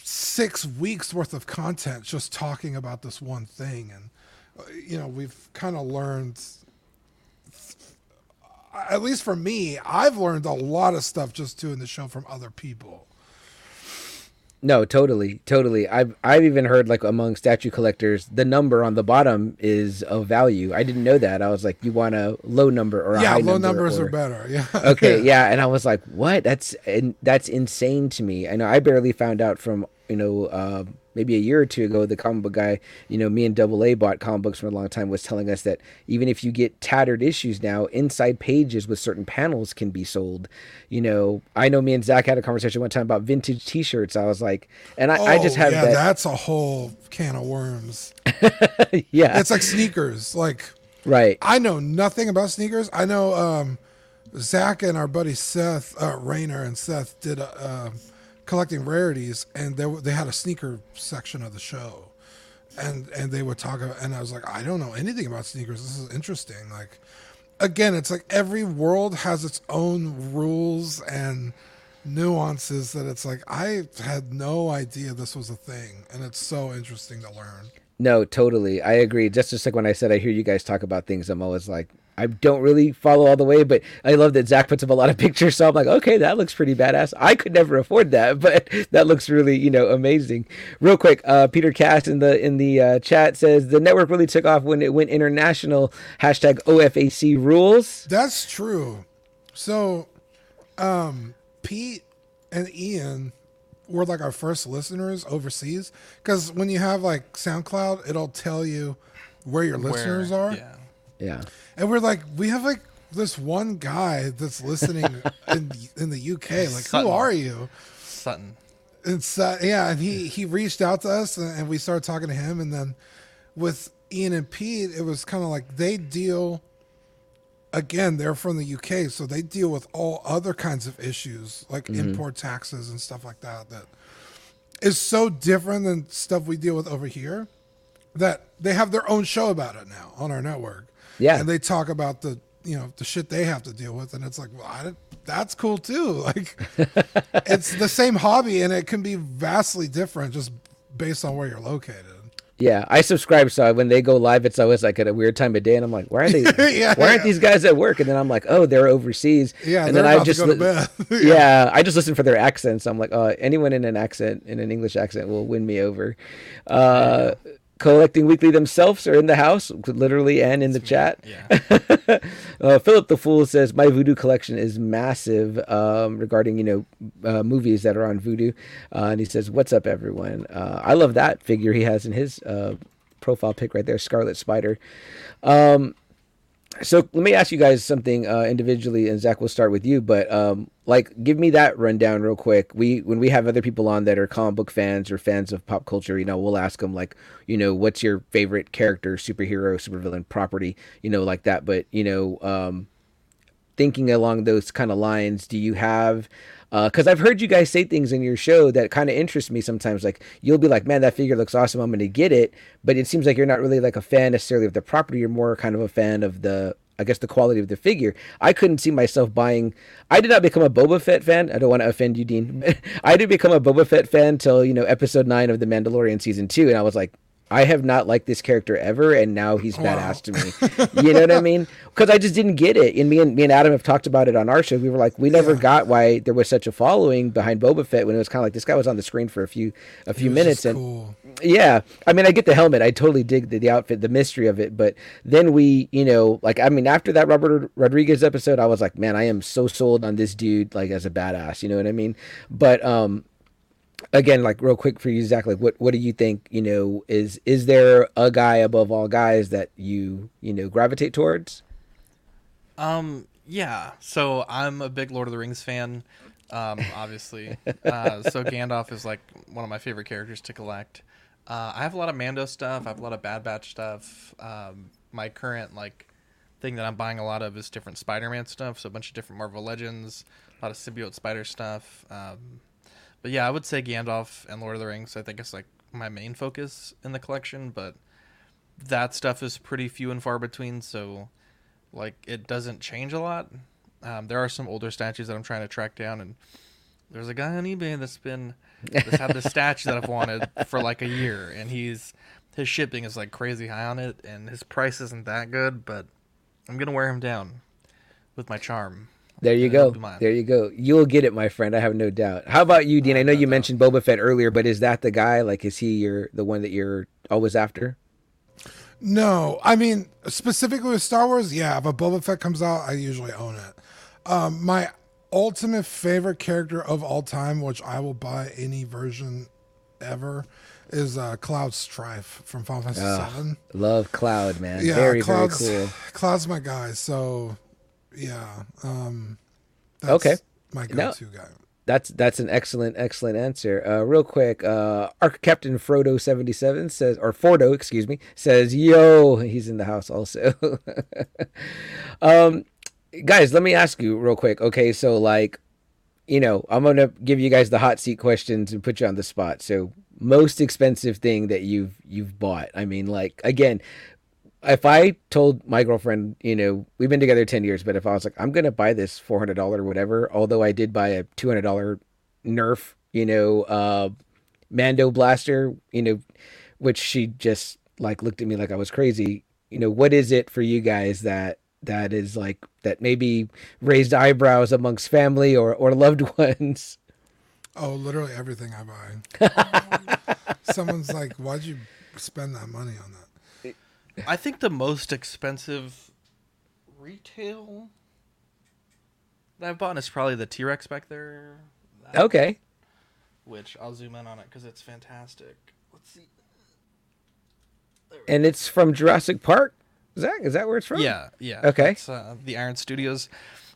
six weeks worth of content just talking about this one thing. And uh, you know we've kind of learned at least for me i've learned a lot of stuff just doing the show from other people No, totally, totally. I've I've even heard like among statue collectors, the number on the bottom is of value. I didn't know that. I was like, you want a low number or a yeah low number numbers or- are better yeah okay yeah and i was like what that's and that's insane to me i know i barely found out from you know, uh, maybe a year or two ago, the comic book guy, you know, me and Double A bought comic books for a long time, was telling us that even if you get tattered issues now, inside pages with certain panels can be sold. You know, I know me and Zach had a conversation one time about vintage T-shirts. I was like, and I, I just Oh, have yeah, that. that's a whole can of worms. yeah, It's like sneakers. Like right. I know nothing about sneakers. I know um, Zach and our buddy Seth uh, Rayner and Seth did a, um collecting rarities, and they they had a sneaker section of the show, and and they would talk about, and I was like, I don't know anything about sneakers. This is interesting. Like, again, it's like every world has its own rules and nuances that it's like I had no idea this was a thing, and it's so interesting to learn. No, totally. I agree. Just just like when I said I hear you guys talk about things, I'm always like, I don't really follow all the way, but I love that Zach puts up a lot of pictures. So I'm like, okay, that looks pretty badass. I could never afford that, but that looks really, you know, amazing. Real quick, uh, Peter Cast in the in the uh, chat says the network really took off when it went international. Hashtag OFAC rules. That's true. So, um, Pete and Ian were like our first listeners overseas because when you have like SoundCloud, it'll tell you where your listeners Where- are, Yeah. Yeah. And we're like, we have like this one guy that's listening in in the UK. Like, Sutton. who are you? Sutton. It's uh, yeah, and he he reached out to us, and, and we started talking to him, and then with Ian and Pete, it was kind of like they deal. Again, they're from the UK, so they deal with all other kinds of issues like import taxes and stuff like that. That is so different than stuff we deal with over here. That they have their own show about it now on our network. Yeah. and they talk about the you know the shit they have to deal with, and it's like, well, I that's cool too. Like, it's the same hobby, and it can be vastly different just based on where you're located. Yeah, I subscribe, so when they go live, it's always like at a weird time of day, and I'm like, "Why are they? Yeah, why aren't yeah. these guys at work?" And then I'm like, "Oh, they're overseas." Yeah, and then I just to go to li- bed. yeah. I just listen for their accents. I'm like, "Oh, anyone in an accent, in an English accent, will win me over." Uh, collecting weekly themselves are in the house, literally, and in the chat. Yeah. uh, Philip the Fool says my Vudu collection is massive um, regarding you know uh, movies that are on Vudu, uh, and he says, "What's up, everyone?" Uh, I love that figure he has in his uh, profile pic right there, Scarlet Spider. Um, so let me ask you guys something uh, individually, and Zach, we'll start with you. But um, like, give me that rundown real quick. We when we have other people on that are comic book fans or fans of pop culture, you know, we'll ask them like, you know, what's your favorite character, superhero, supervillain, property, you know, like that. But you know, um, thinking along those kind of lines, do you have? Uh, because I've heard you guys say things in your show that kind of interest me sometimes. Like you'll be like, "Man, that figure looks awesome. I'm going to get it," but it seems like you're not really like a fan necessarily of the property. You're more kind of a fan of the, I guess, the quality of the figure. I couldn't see myself buying. I did not become a Boba Fett fan. I don't want to offend you, Dean. I did become a Boba Fett fan till you know episode nine of the Mandalorian season two, and I was like, I have not liked this character ever, and now he's badass to me. You know what I mean? Because I just didn't get it. And me and me and Adam have talked about it on our show. We were like, we never Yeah. got why there was such a following behind Boba Fett when it was kind of like this guy was on the screen for a few a few minutes, and cool. yeah, I mean, I get the helmet. I totally dig the, the outfit, the mystery of it. But then we, you know, like I mean, after that Robert Rodriguez episode, I was like, man, I am so sold on this dude, like as a badass. You know what I mean? But um, again, like real quick for you, Zach, like what what do you think? You know, is is there a guy above all guys that you you know gravitate towards? Um, yeah. So I'm a big Lord of the Rings fan, um, obviously. uh, so Gandalf is like one of my favorite characters to collect. Uh, I have a lot of Mando stuff. I have a lot of Bad Batch stuff. Um, my current like thing that I'm buying a lot of is different Spider-Man stuff. So a bunch of different Marvel Legends, a lot of symbiote spider stuff. Um, but yeah, I would say Gandalf and Lord of the Rings. I think is like my main focus in the collection, but that stuff is pretty few and far between. So like it doesn't change a lot. Um, there are some older statues that I'm trying to track down, and there's a guy on eBay that's been that's had this statue that I've wanted for like a year, and he's his shipping is like crazy high on it, and his price isn't that good, but I'm gonna wear him down with my charm. There you go. There you go. You'll get it, my friend. I have no doubt. How about you, Dean? I know you mentioned Boba Fett earlier, but is that the guy? Like, is he your the one that you're always after? No, I mean specifically with Star Wars. Yeah, if a Boba Fett comes out, I usually own it. Um, my ultimate favorite character of all time, which I will buy any version ever is uh, Cloud Strife from Final Fantasy Ah, Seven. Love Cloud, man. Yeah, very, Cloud's, very cool. Cloud's my guy. So yeah, um, that's Okay. my No. go-to guy. That's that's an excellent excellent answer. Uh, real quick, uh, Arc Captain Frodo seventy seven says, or Fordo, excuse me, says, "Yo, he's in the house also." um, guys, let me ask you real quick. Okay, so like, you know, I'm gonna give you guys the hot seat questions and put you on the spot. So, most expensive thing that you've you've bought. I mean, like again, if I told my girlfriend, you know, we've been together 10 years, but if I was like, I'm going to buy this $400 or whatever, although I did buy a $200 Nerf, you know, uh, Mando blaster, you know, which she just like looked at me like I was crazy. You know, what is it for you guys that that is like that maybe raised eyebrows amongst family or or loved ones? Oh, literally everything I buy. Someone's like, "Why'd you spend that money on that?" I think the most expensive retail that I've bought is probably the T Rex back there. That- Okay. Which I'll zoom in on it because it's fantastic. Let's see. And it's from Jurassic Park? Is that is that where it's from? Yeah, yeah. Okay. It's, uh, the Iron Studios.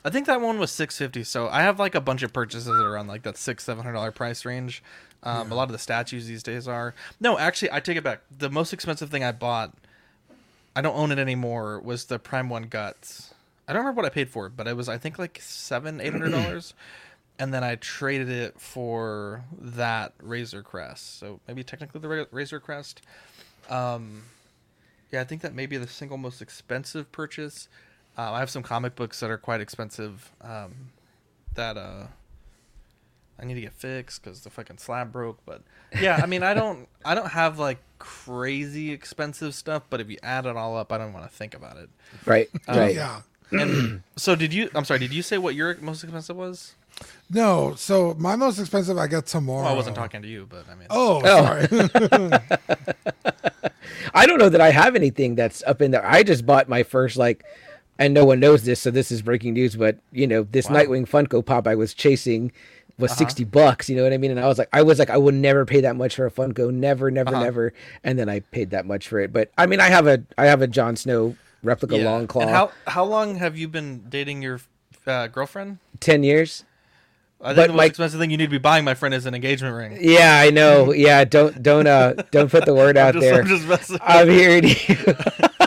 I think that one was six fifty. So I have like a bunch of purchases that are around like that six seven hundred dollar price range. Um, A lot of the statues these days are. No, actually, I take it back. The most expensive thing I bought, I don't own it anymore. Was the Prime One Guts. I don't remember what I paid for it, but it was I think like seven eight hundred dollars. and then I traded it for that Razor Crest. So maybe technically the Razor Crest. Um, yeah, I think that may be the single most expensive purchase. Uh, I have some comic books that are quite expensive. Um, that uh, I need to get fixed because the fucking slab broke. But yeah, I mean, I don't, I don't have like crazy expensive stuff. But if you add it all up, I don't want to think about it. Right. Um, right. Yeah. And so, did you? I'm sorry. Did you say what your most expensive was? No, so my most expensive I got tomorrow. Well, I wasn't talking to you, but I mean, Oh, Oh. sorry. I don't know that I have anything that's up in there. I just bought my first like, and no one knows this, so this is breaking news. But you know, this Wow. Nightwing Funko Pop I was chasing was sixty bucks. You know what I mean? And I was like, I was like, I would never pay that much for a Funko, never, never, Uh-huh. never. And then I paid that much for it. But I mean, I have a, I have a Jon Snow replica yeah. long claw. And how how long have you been dating your uh, girlfriend? Ten years. I think But the most my- expensive thing you need to be buying, my friend, is an engagement ring. Yeah, I know. Yeah, don't, don't, uh, don't put the word out I'm just, there. I'm just messing. I'm hearing you.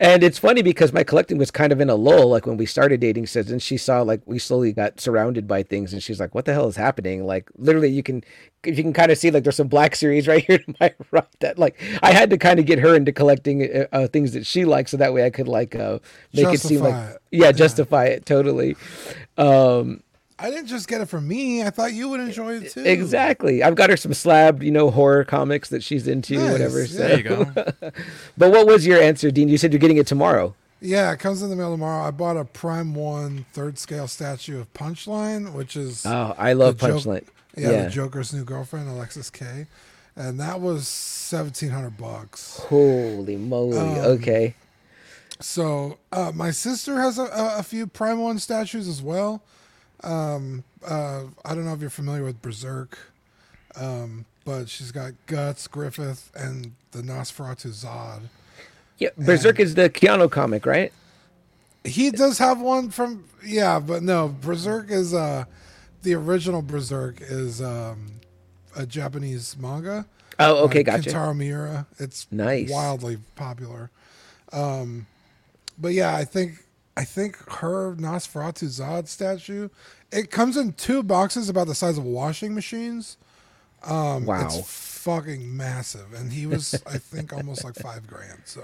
and it's funny because my collecting was kind of in a lull. Like when we started dating, says, and she saw like we slowly got surrounded by things, and she's like, "What the hell is happening?" Like literally, you can you can kind of see like there's some black series right here to my right. That like I had to kind of get her into collecting uh, uh, things that she likes, so that way I could like uh, make it seem like Justify it. yeah, justify it totally. Um, I didn't just get it for me. I thought you would enjoy it too. exactly. I've got her some slab, you know, horror comics that she's into, Nice, whatever. So. There you go. But what was your answer, Dean? You said you're getting it tomorrow. Yeah, it comes in the mail tomorrow. I bought a Prime One third scale statue of Punchline, which is Oh, I love The joke- Punchline. yeah, Yeah. the Joker's new girlfriend, Alexis Kaye And that was seventeen hundred bucks. Holy moly. Um, okay. So uh, my sister has a, a, a few Prime One statues as well. Um, uh, I don't know if you're familiar with Berserk, um, but she's got Guts, Griffith, and the Nosferatu Zod. Yeah, Berserk is the Keanu comic, right? He does have one from yeah, but no, Berserk is uh the original Berserk is um a Japanese manga. Oh, okay, gotcha. Kentaro Miura. It's Nice. wildly popular. Um, but yeah, I think I think her Nosferatu Zod statue. It comes in two boxes about the size of washing machines. Um, Wow. It's fucking massive, and he was I think almost like five grand. So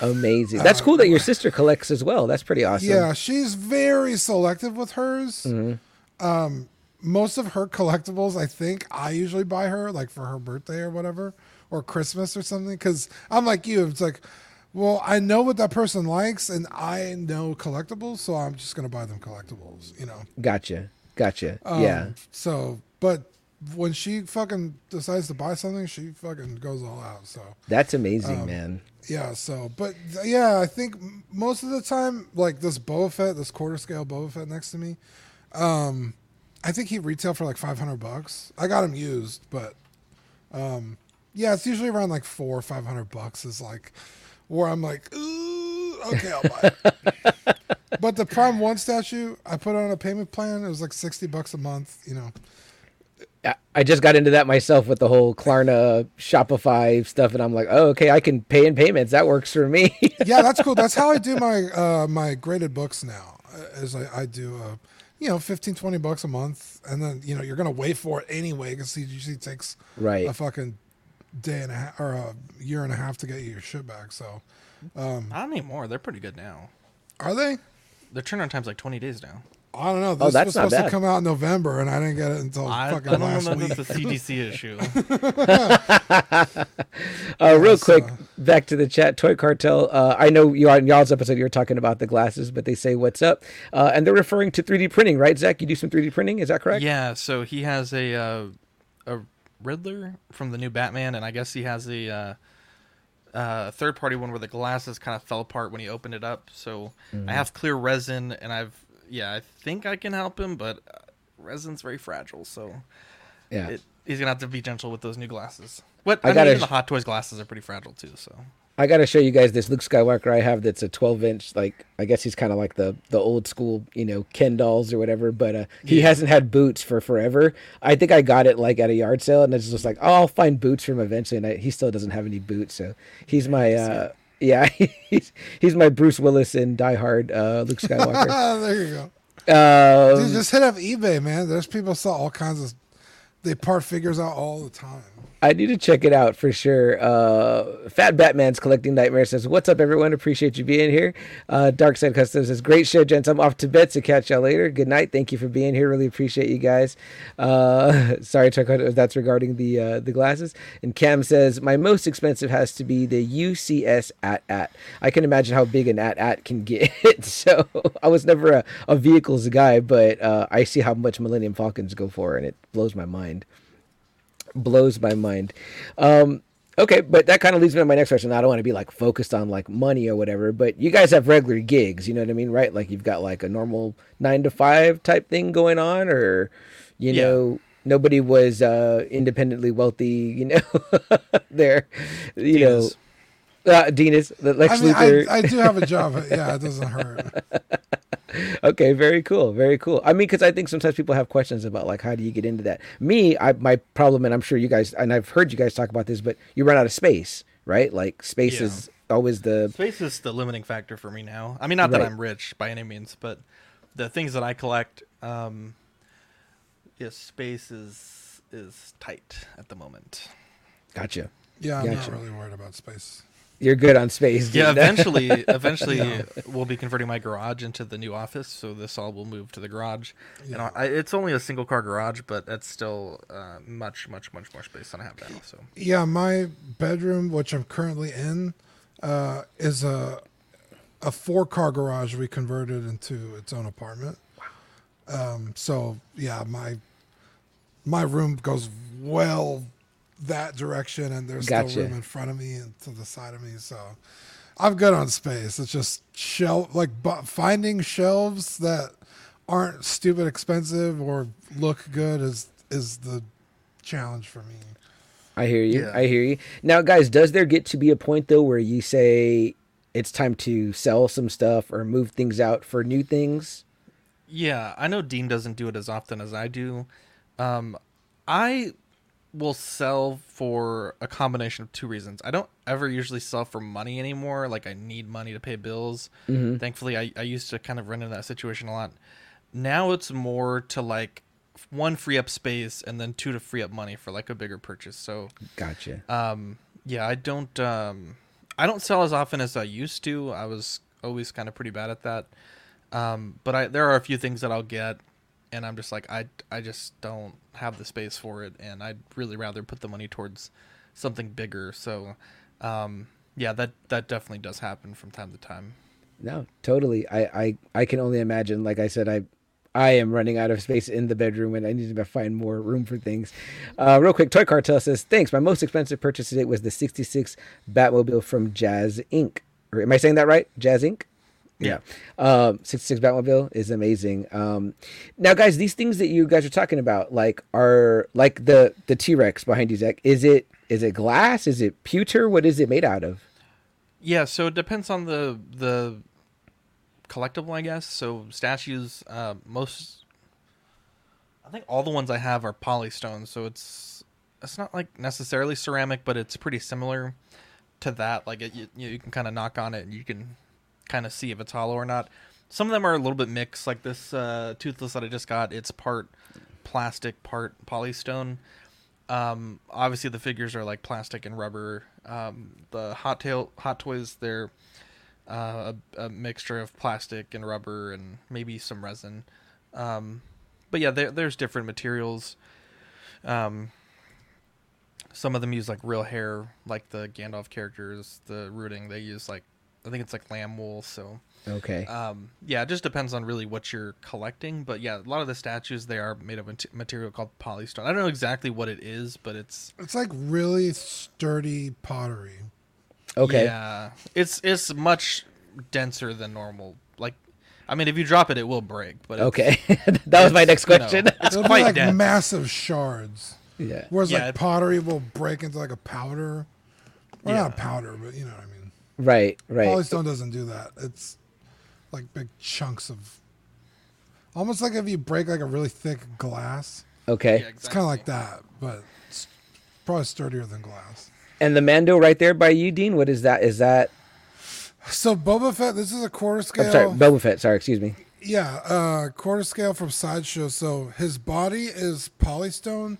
Amazing. That's cool that your sister collects as well. That's pretty awesome. uh, yeah, she's very selective with hers. Mm-hmm. Um, most of her collectibles, I think, I usually buy her like for her birthday or whatever, or Christmas or something. Because I'm like you, it's like, well, I know what that person likes, and I know collectibles, so I'm just gonna buy them collectibles, you know. Gotcha. Gotcha. Um, yeah. So, but when she fucking decides to buy something, she fucking goes all out. So That's amazing, um, man. yeah, so but yeah, I think most of the time, like this Boba Fett, this quarter scale Boba Fett next to me, um, I think he retailed for like five hundred bucks. I got him used, but Um, yeah, it's usually around like four or five hundred bucks. Is like where I'm like, Ooh, okay, I'll buy it. but the Prime One statue, I put on a payment plan. It was like sixty bucks a month. You know, I- just got into that myself with the whole Klarna Shopify stuff, and I'm like, oh, okay, I can pay in payments. That works for me. yeah, that's cool. That's how I do my uh, my graded books now. uh, Is I, I do uh, you know 15, 20 bucks a month, and then you know you're gonna wait for it anyway because it usually takes Right. a fucking day and a half or a year and a half to get your shit back. So um, Not anymore. They're pretty good now. are they? Their turnaround time's like 20 days now. I don't know. This Oh, that's was not supposed to bad. come out in November, and I didn't get it until I, I fucking don't know last week. that's a CDC issue. Uh, real quick, so- back to the chat. Toy Cartel. Uh, I know you on y'all's episode you were talking about the glasses, but they say what's up, uh, and they're referring to 3D printing, right? Zach, you do some 3D printing, is that correct? Yeah, so he has a uh, a Riddler from the new Batman, and I guess he has a uh, uh, third party one where the glasses kind of fell apart when he opened it up. So I have clear resin, and I've yeah, I think I can help him, but uh, resin's very fragile, so Yeah. it, he's gonna have to be gentle with those new glasses. What I I, mean, even the Hot Toys glasses are pretty fragile too. So I got to show you guys this Luke Skywalker I have. That's a 12 inch. Like I guess he's kind of like the the old school, you know, Ken dolls or whatever. But uh, he hasn't had boots for forever. I think I got it like at a yard sale, and it's just like, oh, I'll find boots for him eventually. And I, he still doesn't have any boots, so he's my. uh yeah, he's he's my Bruce Willis in Die Hard, uh, Luke Skywalker. There you go. um, Dude, just hit up eBay, man. There's people sell all kinds of. They part figures out all the time. I need to check it out for sure. Uh, Fat Batman's collecting nightmares says, "What's up, everyone? Appreciate you being here." Uh, Dark Side Customs says, "Great show, gents. I'm off to bed, so catch y'all later. Good night. Thank you for being here. Really appreciate you guys." Uh, sorry, that's regarding the uh, the glasses. And Cam says, "My most expensive has to be the UCS AT-AT. I can imagine how big an AT-AT can get. so I was never a, a vehicles guy, but uh, I see how much Millennium Falcons go for, and it blows my mind." Blows my mind. Um, okay, but that kind of leads me to my next question. I don't want to be like focused on like money or whatever, but you guys have regular gigs, you know what I mean, right? Like you've got like a normal nine to five type thing going on, or you Yeah. know, nobody was uh, independently wealthy, you know, there, you Dina's. know. Uh, Dean is the Lex I mean, Luthor. I, I do have a job. but Yeah, it doesn't hurt. Okay, very cool, very cool. I mean, because I think sometimes people have questions about like how do you get into that. Me, I my problem, and I'm sure you guys, and I've heard you guys talk about this, but you run out of space, right? Like space Yeah. is always the Space is the limiting factor for me now. I mean, not that I'm rich by any means, but the things that I collect, um, yes, space is is tight at the moment. gotcha. Yeah, I'm Gotcha. not really worried about space. You're good on space. Yeah, dude. eventually, eventually, we'll be converting my garage into the new office, so this all will move to the garage. And I, it's only a single car garage, but that's still uh, much, much, much more space than I have now. So Yeah, my bedroom, which I'm currently in, uh, is a a four car garage we converted into its own apartment. Um, so yeah, my my room goes well that direction, and there's Gotcha. still room in front of me and to the side of me. So I'm good on space. It's just shelf like bu- finding shelves that aren't stupid expensive or look good is is the challenge for me. I hear you. Yeah. I hear you. Now, guys, does there get to be a point though where you say it's time to sell some stuff or move things out for new things? yeah, I know Dean doesn't do it as often as I do. Um, I will sell for a combination of two reasons. I don't ever usually sell for money anymore. Like I need money to pay bills. Thankfully, I, I used to kind of run into that situation a lot. Now it's more to like one free up space and then two to free up money for like a bigger purchase. So Gotcha. um, yeah, I don't um, I don't sell as often as I used to. I was always kind of pretty bad at that. Um, but I there are a few things that I'll get, and I'm just like I I just don't have the space for it, and I'd really rather put the money towards something bigger. So, um, yeah, that that definitely does happen from time to time. No, totally. I, I, I can only imagine. Like I said, I, I am running out of space in the bedroom, and I need to find more room for things. Uh, real quick, Toy Cartel says, "Thanks. My most expensive purchase today was the '66 Batmobile from Jazz Inc. Or am I saying that right? Jazz Inc. Yeah. Um, 66 Batmobile is amazing. Um, now, guys, these things that you guys are talking about, like, are like the the T Rex behind you, Zach. Is it is it glass? Is it pewter? What is it made out of? Yeah, so it depends on the the collectible, I guess. So statues, uh, most, I think all the ones I have are polystone. So it's it's not like necessarily ceramic, but it's pretty similar to that. Like it, you, you can kind of knock on it and you can kind of see if it's hollow or not. Some of them are a little bit mixed. Like this uh, toothless that I just got, it's part plastic, part polystone. Um, obviously the figures are like plastic and rubber. Um, the hot tail hot toys they're uh, a, a mixture of plastic and rubber and maybe some resin. Um, but yeah, there, there's different materials. Um, some of them use like real hair, like the Gandalf characters. The rooting they use like I think it's like lamb wool. So Okay. um, yeah, it just depends on really what you're collecting. But yeah, a lot of the statues they are made of material called polystone. I don't know exactly what it is, but it's It's like really sturdy pottery. okay. yeah, it's it's much denser than normal. Like, I mean, if you drop it, it will break. But it's, Okay. that was my next you know, question. it's It'll be quite like dense. massive shards. yeah. Whereas Yeah, like it- pottery will break into like a powder. Well, Yeah. not powder, but you know what I mean. Right. Right. Polystone doesn't do that. It's like big chunks of, almost like if you break like a really thick glass. Okay. Yeah, It's kind of like that, but it's probably sturdier than glass. And the Mando right there by you, Dean. What is that? Is that? So Boba Fett, this is a quarter scale. I'm sorry, Boba Fett. Sorry, excuse me. Yeah, uh, quarter scale from Sideshow. So his body is polystone,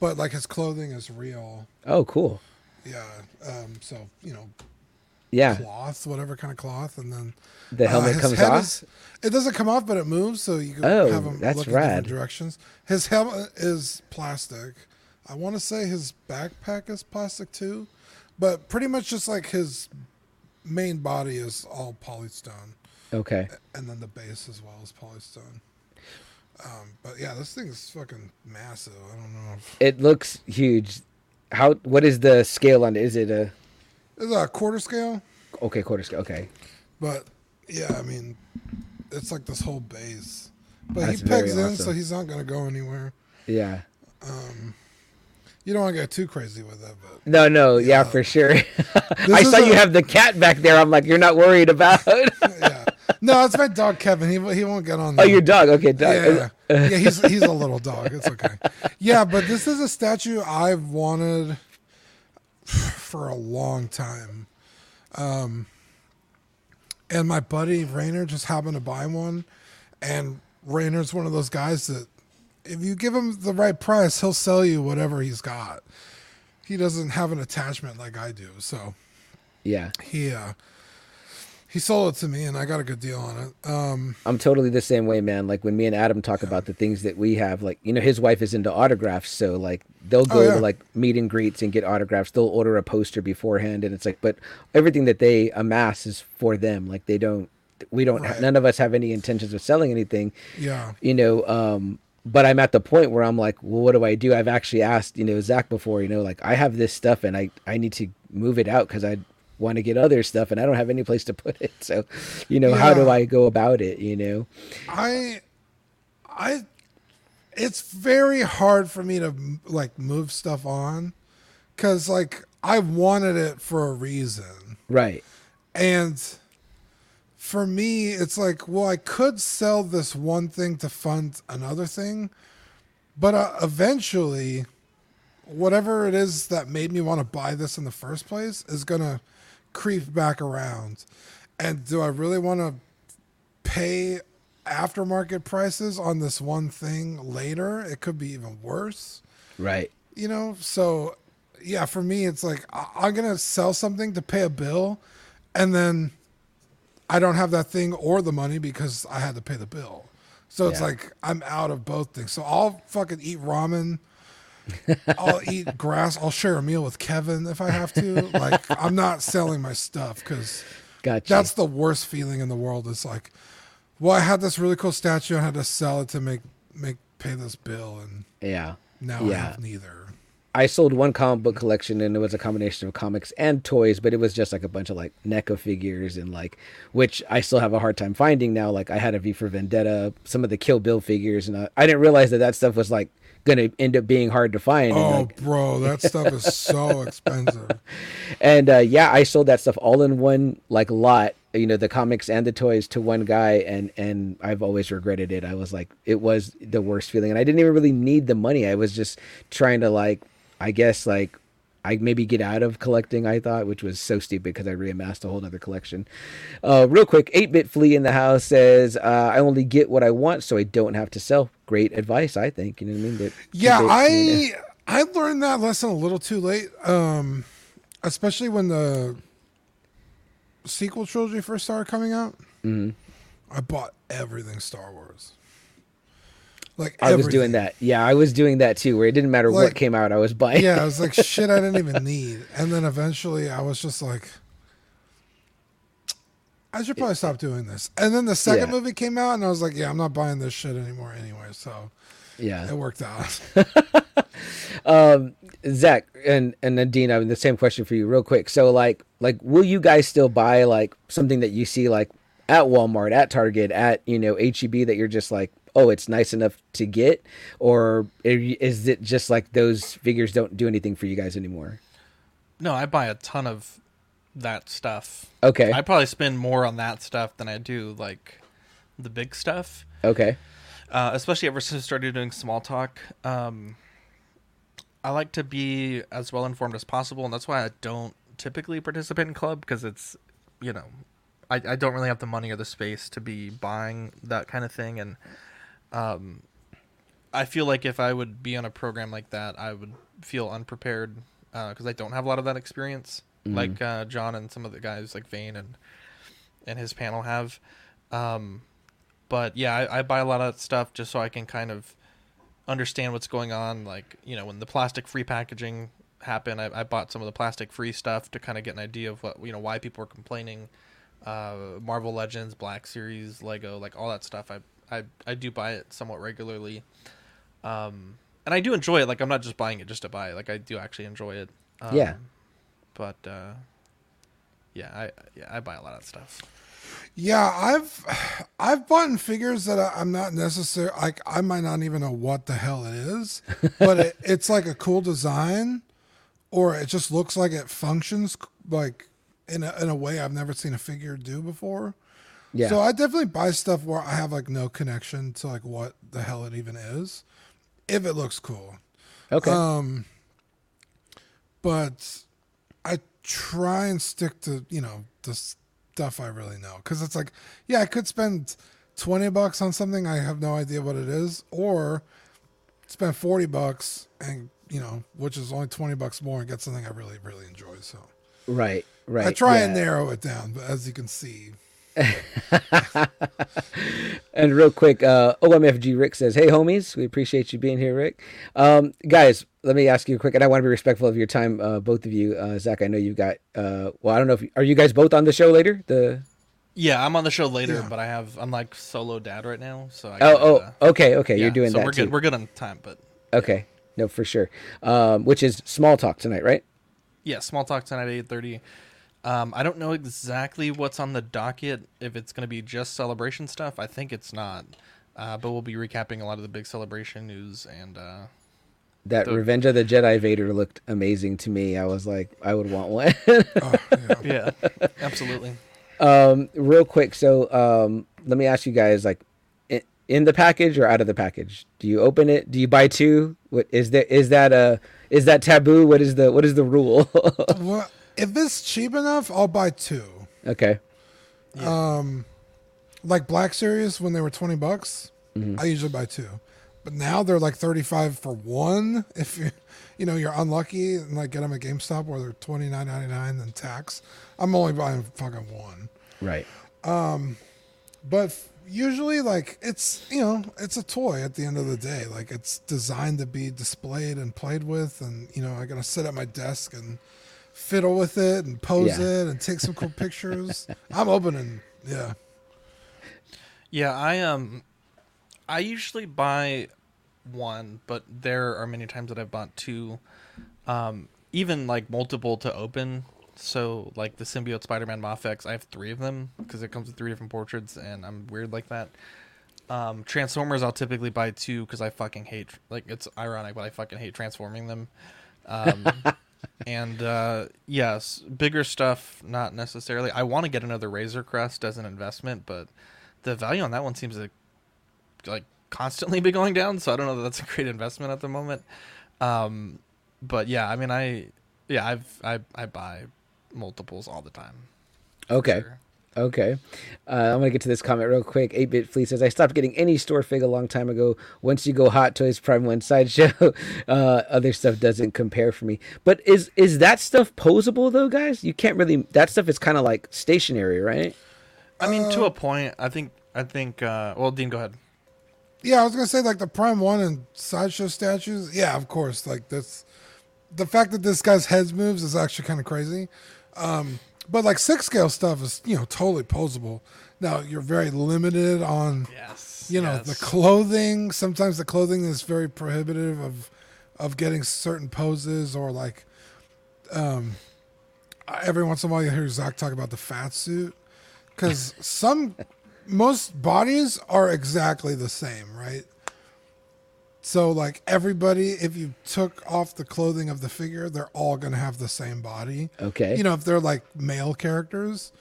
but like his clothing is real. Oh, cool. Yeah. Um, so you know, Yeah. cloth, whatever kind of cloth, and then The uh, helmet his comes off. is- it doesn't come off, but it moves, so you can Oh, have him look in different directions. His helmet is plastic. I want to say his backpack is plastic too, but pretty much just like his main body is all polystone, Okay. and then the base as well is polystone. Um, but yeah, this thing's fucking massive. I don't know. If, It looks huge. How? What is the scale on it? Is it a? It's a quarter scale, Okay, quarter scale. Okay. but yeah, I mean, it's like this whole base. But That's he pegs very in, so he's not gonna go anywhere. Yeah. Um, You don't want to get too crazy with it, but No, no, yeah, Yeah. for sure. I saw you have the cat back there. I'm like, you're not worried about. yeah. No, it's my dog Kevin. He he won't get on. oh, your dog. Okay, dog. Yeah, yeah, he's he's a little dog. It's okay. Yeah, but this is a statue I've wanted for a long time. Um, and my buddy Rainer just happened to buy one, and Rainer's one of those guys that if you give him the right price, he'll sell you whatever he's got. He doesn't have an attachment like I do, so Yeah, he uh, he sold it to me, and I got a good deal on it. Um, I'm totally the same way, man. Like when me and Adam talk about the things that we have, like you know, his wife is into autographs, so like they'll go Oh, yeah. to like meet and greets and get autographs. They'll order a poster beforehand, and it's like, but everything that they amass is for them. Like they don't, we don't, Right. none of us have any intentions of selling anything. yeah. you know um but i'm at the point where i'm like well what do i do i've actually asked you know zach before you know like i have this stuff and i i need to move it out because i want to get other stuff and i don't have any place to put it. So you know how do i go about it you know? I, I, it's very hard for me to like move stuff on, cause like I wanted it for a reason, right. And for me, it's like, well, I could sell this one thing to fund another thing, but uh, eventually, whatever it is that made me want to buy this in the first place is gonna creep back around, and do I really want to pay aftermarket prices on this one thing later? It could be even worse. Right. You know so yeah for me it's like i'm gonna sell something to pay a bill and then i don't have that thing or the money because i had to pay the bill. So it's like i'm out of both things. So i'll fucking eat ramen i'll eat grass. I'll share a meal with kevin if i have to. Like i'm not selling my stuff because gotcha. that's the worst feeling in the world. It's like well i had this really cool statue and i had to sell it to make make pay this bill and yeah. now I have neither. I sold one comic book collection and it was a combination of comics and toys, but it was just like a bunch of like NECA figures and like, which I still have a hard time finding now. Like I had a V for Vendetta, some of the Kill Bill figures, and I, I didn't realize that that stuff was like going to end up being hard to find. Oh, like, bro, that stuff is so expensive. and uh, yeah, I sold that stuff all in one like lot. You know, the comics and the toys to one guy, and and I've always regretted it. I was like, it was the worst feeling, and I didn't even really need the money. I was just trying to like, I guess like. I maybe get out of collecting. I thought, which was so stupid because I reamassed a whole other collection. Uh, real quick, eight bit flea in the house says, uh, "I only get what I want, so I don't have to sell." Great advice, I think. You know what I mean? That- Yeah, that, you know- I I learned that lesson a little too late. Um, especially when the sequel trilogy first started coming out. Mm-hmm. I bought everything Star Wars. Like I was doing that. Yeah, I was doing that too. Where it didn't matter what came out, I was buying. Yeah, I was like shit I didn't even need. And then eventually I was just like I should probably stop doing this. And then the second Yeah. movie came out and I was like, yeah, I'm not buying this shit anymore anyway. So yeah. it worked out. um, Zach and and Nadine, I mean, the same question for you, real quick. So, like, like, will you guys still buy like something that you see like at Walmart, at Target, at you know HEB that you're just like, oh, it's nice enough to get, or is it just like those figures don't do anything for you guys anymore? No, I buy a ton of that stuff. Okay, I probably spend more on that stuff than I do like the big stuff. okay, uh, especially ever since I started doing small talk. Um, I like to be as well informed as possible, and that's why I don't typically participate in club because it's, you know, I, I don't really have the money or the space to be buying that kind of thing, and um, I feel like if I would be on a program like that, I would feel unprepared because I don't have a lot of that experience, like uh, John and some of the guys like Vane and and his panel have. Um, but yeah, I, I buy a lot of stuff just so I can kind of understand what's going on. Like you know, when the plastic free packaging happened, I, I bought some of the plastic free stuff to kind of get an idea of what you know why people are complaining. Uh, Marvel Legends, Black Series, Lego, like all that stuff. I I I do buy it somewhat regularly. Um, and I do enjoy it. Like I'm not just buying it just to buy it. Like I do actually enjoy it. Um, Yeah. But uh, yeah, I yeah I buy a lot of stuff. Yeah, I've I've bought figures that I, I'm not necessarily like I might not even know what the hell it is, but it, it's like a cool design, or it just looks like it functions like in a, in a way I've never seen a figure do before. Yeah, So I definitely buy stuff where I have like no connection to like what the hell it even is, if it looks cool. okay, Um, but I try and stick to you know the stuff I really know because it's like yeah I could spend twenty bucks on something I have no idea what it is or spend forty bucks and you know which is only twenty bucks more and get something I really really enjoy. So right, right. I try yeah. and narrow it down, but as you can see, And real quick, uh, OMFG Rick says, "Hey homies, we appreciate you being here, Rick. Um, guys, let me ask you quick, and I want to be respectful of your time, uh, both of you. Uh, Zach, I know you've got. Uh, well, I don't know if are you guys both on the show later. The Yeah, I'm on the show later, Yeah. but I have I'm like solo dad right now, so I oh gotta, oh okay okay yeah, you're doing so that we're too. good. We're good on time, but Okay, no for sure. Um, which is small talk tonight, right? yeah, small talk tonight at eight thirty. Um, I don't know exactly what's on the docket. If it's going to be just celebration stuff, I think it's not. Uh, but we'll be recapping a lot of the big celebration news and uh, That The- Revenge of the Jedi Vader looked amazing to me. I was like, I would want one. oh yeah. yeah, absolutely. um, real quick, so um, let me ask you guys, like, in, in the package or out of the package? Do you open it? Do you buy two? What is that? Is that a is that taboo? What is the what is the rule? well, if it's cheap enough, I'll buy two. okay, Um, like Black Series when they were twenty bucks, I usually buy two. But now they're like thirty five for one. If you you know you're unlucky and like get them at GameStop where they're twenty nine ninety nine and tax, I'm only buying fucking one. right. Um, But usually like it's you know it's a toy at the end of the day. Like it's designed to be displayed and played with, and you know I gotta sit at my desk and fiddle with it and pose Yeah. it and take some cool pictures. I'm opening, yeah. Yeah, I um, I usually buy one, but there are many times that I've bought two, um, even like multiple to open. So like the symbiote Spider-Man Mafex, I have three of them because it comes with three different portraits, and I'm weird like that. Um, Transformers, I'll typically buy two because I fucking hate. Like it's ironic, but I fucking hate transforming them. Um, and uh, yes, bigger stuff, not necessarily. I want to get another Razor Crest as an investment, but the value on that one seems to like constantly be going down. So I don't know that that's a great investment at the moment. Um, but yeah, I mean, I yeah, I've I I buy multiples all the time. Okay. Sure. Okay. Uh, I'm going to get to this comment real quick. 8 Bit Flea says, I stopped getting any store fig a long time ago. Once you go Hot Toys, Prime 1 Sideshow, uh, other stuff doesn't compare for me. But is is that stuff posable, though, guys? You can't really. That stuff is kind of like stationary, right? I mean, to a point, I think I think. Uh, well, Dean, go ahead. Yeah, I was gonna say like the Prime One and sideshow statues. Yeah, of course. Like that's the fact that this guy's heads moves is actually kind of crazy. Um, but like six scale stuff is you know totally posable. Now you're very limited on Yes. you know the clothing. Sometimes the clothing is very prohibitive of of getting certain poses or like um every once in a while you hear Zach talk about the fat suit because some most bodies are exactly the same, right? So like everybody, if you took off the clothing of the figure, they're all gonna have the same body. Okay. You know, if they're like male characters.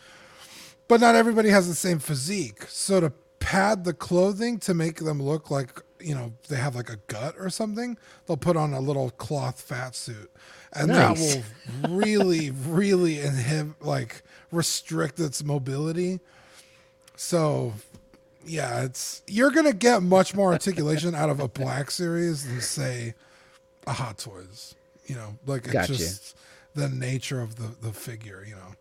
But not everybody has the same physique. So to pad the clothing to make them look like, you know, they have like a gut or something, they'll put on a little cloth fat suit. And Nice. that will really, really inhibit like restrict its mobility. So yeah, it's you're gonna get much more articulation out of a black series than say a Hot Toys. You know, like it's Gotcha. just the nature of the the figure. You know,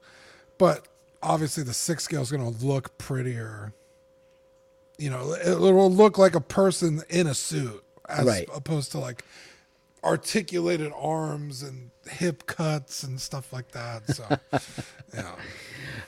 but obviously the six scale is gonna look prettier. You know, it, will look like a person in a suit as Right. opposed to like articulated arms and hip cuts and stuff like that. So, yeah.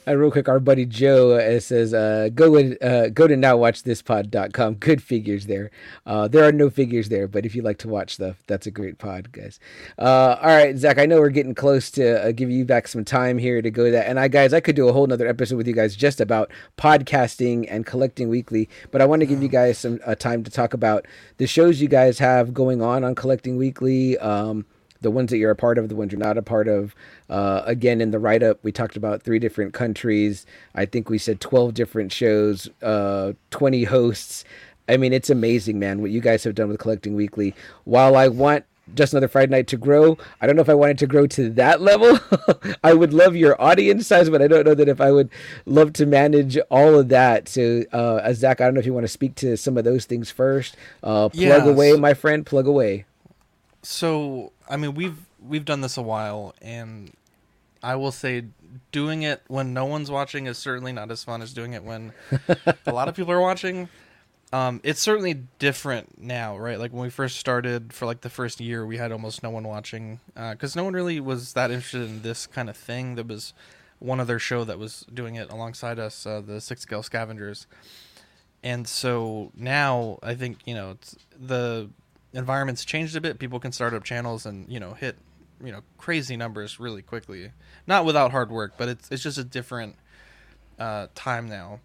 Uh, real quick, our buddy Joe uh, says, uh, "Go with, uh, go to nowwatchthispod.com. Good figures there. Uh, there are no figures there, but if you like to watch stuff, that's a great pod, guys. Uh, all right, Zach. I know we're getting close to uh, giving you back some time here to go to that. And I, guys, I could do a whole nother episode with you guys just about podcasting and collecting weekly. But I want to give you guys some uh, time to talk about the shows you guys have going on on collecting weekly. Um, the ones that you're a part of, the ones you're not a part of. Uh, again, in the write up, we talked about three different countries. I think we said 12 different shows, uh, 20 hosts. I mean, it's amazing, man, what you guys have done with Collecting Weekly. While I want just another Friday night to grow, I don't know if I wanted to grow to that level. I would love your audience size, but I don't know that if I would love to manage all of that. So, uh, uh, Zach, I don't know if you want to speak to some of those things first. Uh, plug Yes. away, my friend, plug away. So I mean, we've we've done this a while, and I will say, doing it when no one's watching is certainly not as fun as doing it when a lot of people are watching. Um, it's certainly different now, right? Like when we first started, for like the first year, we had almost no one watching because no one really was that interested in this kind of thing. There was one other show that was doing it alongside us, uh, the Six Scale Scavengers and so now I think you know it's, the environment's changed a bit. People can start up channels and you know hit you know crazy numbers really quickly. Not without hard work, but it's it's just a different uh, time now.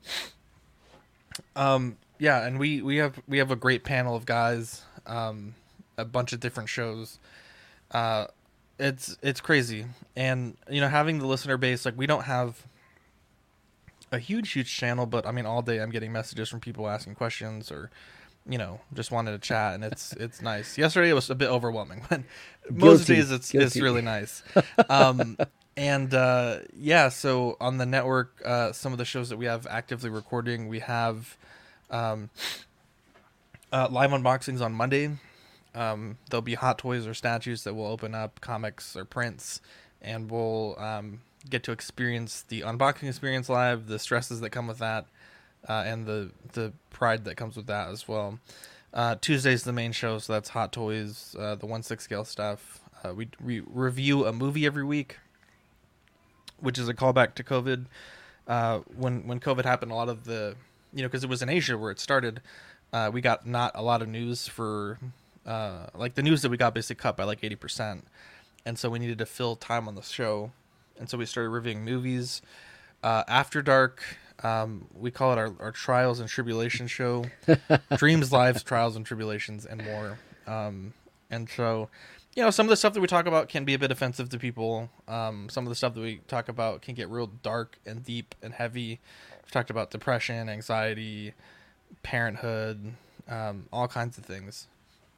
Um, yeah, and we we have we have a great panel of guys, um, a bunch of different shows. Uh, it's it's crazy, and you know having the listener base like we don't have a huge huge channel but i mean all day i'm getting messages from people asking questions or you know just wanted to chat and it's it's nice. Yesterday it was a bit overwhelming but most days it's it's really nice. Um and uh yeah so on the network uh some of the shows that we have actively recording we have um uh live unboxings on monday. Um there'll be hot toys or statues that will open up comics or prints and we'll um get to experience the unboxing experience live, the stresses that come with that, uh, and the the pride that comes with that as well. Uh, Tuesday's the main show, so that's Hot Toys, uh, the one six scale stuff. Uh, we we review a movie every week, which is a callback to COVID. Uh, when when COVID happened, a lot of the you know because it was in Asia where it started, uh, we got not a lot of news for like the news that we got basically cut by like eighty percent, and so we needed to fill time on the show, and so we started reviewing movies. After Dark, um, we call it our, our trials and tribulation show, dreams, lives, trials and tribulations, and more. Um, and so, you know, some of the stuff that we talk about can be a bit offensive to people. Um, some of the stuff that we talk about can get real dark and deep and heavy. We've talked about depression, anxiety, parenthood, um, all kinds of things.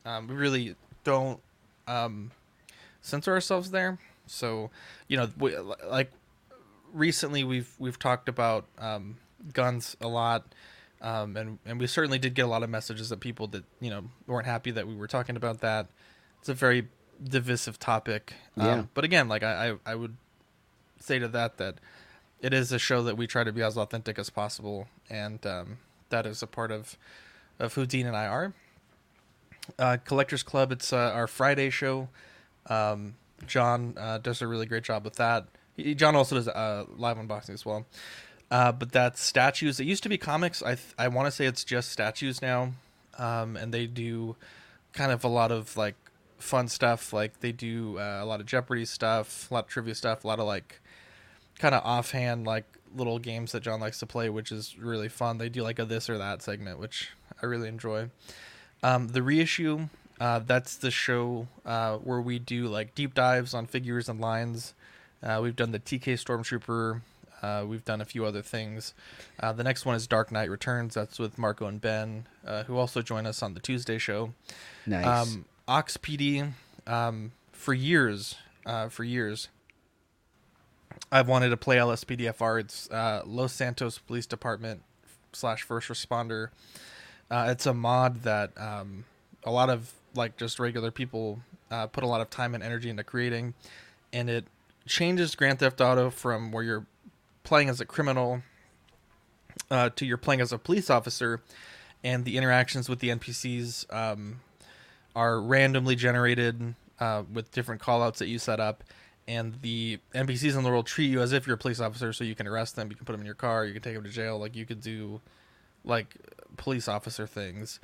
Um, we really don't um, censor ourselves there. So, you know, we, like recently we've we've talked about um, guns a lot, um, and and we certainly did get a lot of messages that people that you know weren't happy that we were talking about that. It's a very divisive topic. Um, Yeah. But again, like I, I I would say to that that it is a show that we try to be as authentic as possible, and um, that is a part of of who Dean and I are. Uh, Collectors Club, it's uh, our Friday show. Um, John uh, does a really great job with that. John also does uh, live unboxing as well. Uh, but that's statues. It used to be comics. I th- I want to say it's just statues now, um, and they do kind of a lot of like fun stuff. Like they do uh, a lot of Jeopardy stuff, a lot of trivia stuff, a lot of like kind of offhand like little games that John likes to play, which is really fun. They do like a this or that segment, which I really enjoy. Um, the reissue, uh, that's the show uh, where we do like deep dives on figures and lines. Uh, we've done the TK Stormtrooper. Uh, we've done a few other things. Uh, the next one is Dark Knight Returns. That's with Marco and Ben, uh, who also join us on the Tuesday show. Nice. Um, Aux PD, um, for years, uh, for years, I've wanted to play LSPDFR. It's uh, Los Santos Police Department slash first responder. Uh, it's a mod that um, a lot of like just regular people uh, put a lot of time and energy into creating, and it changes Grand Theft Auto from where you're playing as a criminal uh, to you're playing as a police officer, and the interactions with the NPCs um, are randomly generated uh, with different callouts that you set up. And the NPCs in the world treat you as if you're a police officer, so you can arrest them, you can put them in your car, you can take them to jail, like you could do like police officer things,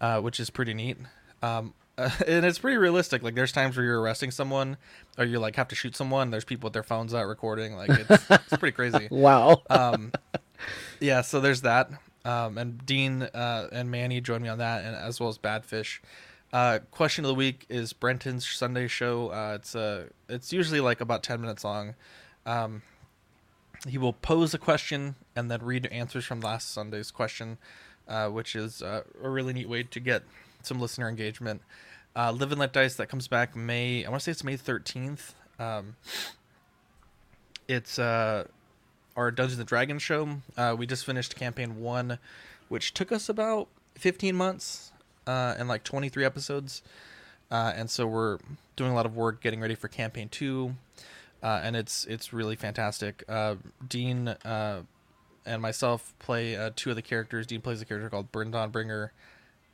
uh, which is pretty neat. Um, and it's pretty realistic. Like there's times where you're arresting someone, or you like have to shoot someone. There's people with their phones out recording. Like it's, it's pretty crazy. wow. Um, yeah, so there's that. Um, and Dean uh, and Manny joined me on that, and as well as Badfish. Uh, question of the week is Brenton's Sunday show. Uh, it's uh, it's usually like about ten minutes long. Um, he will pose a question and then read answers from last Sunday's question, uh, which is uh, a really neat way to get some listener engagement. Uh, Live and Let Dice that comes back May. I want to say it's May thirteenth. Um, it's uh, our Dungeons and Dragons show. Uh, we just finished campaign one, which took us about fifteen months uh, and like twenty three episodes. Uh, and so we're doing a lot of work getting ready for campaign two, uh, and it's it's really fantastic. Uh, Dean and myself play two of the characters. Dean plays a character called Burn Bringer.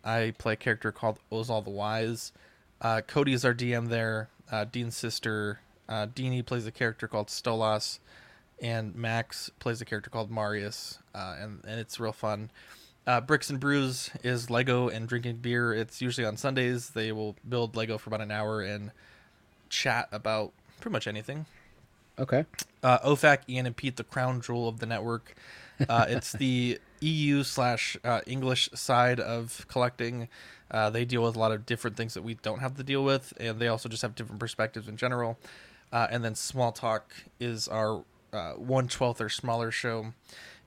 I play a character called Ozal the Wise. Uh, Cody is our DM there. Uh, Dean's sister, uh, Deanie, plays a character called Stolas, and Max plays a character called Marius, uh, and and it's real fun. Uh, Bricks and Brews is Lego and drinking beer. It's usually on Sundays. They will build Lego for about an hour and chat about pretty much anything. okay. Uh, OFAC, Ian and Pete, the crown jewel of the network. Uh, it's the EU slash uh, English side of collecting. Uh, they deal with a lot of different things that we don't have to deal with, and they also just have different perspectives in general. Uh, and then Small Talk is our uh, one twelfth or smaller show,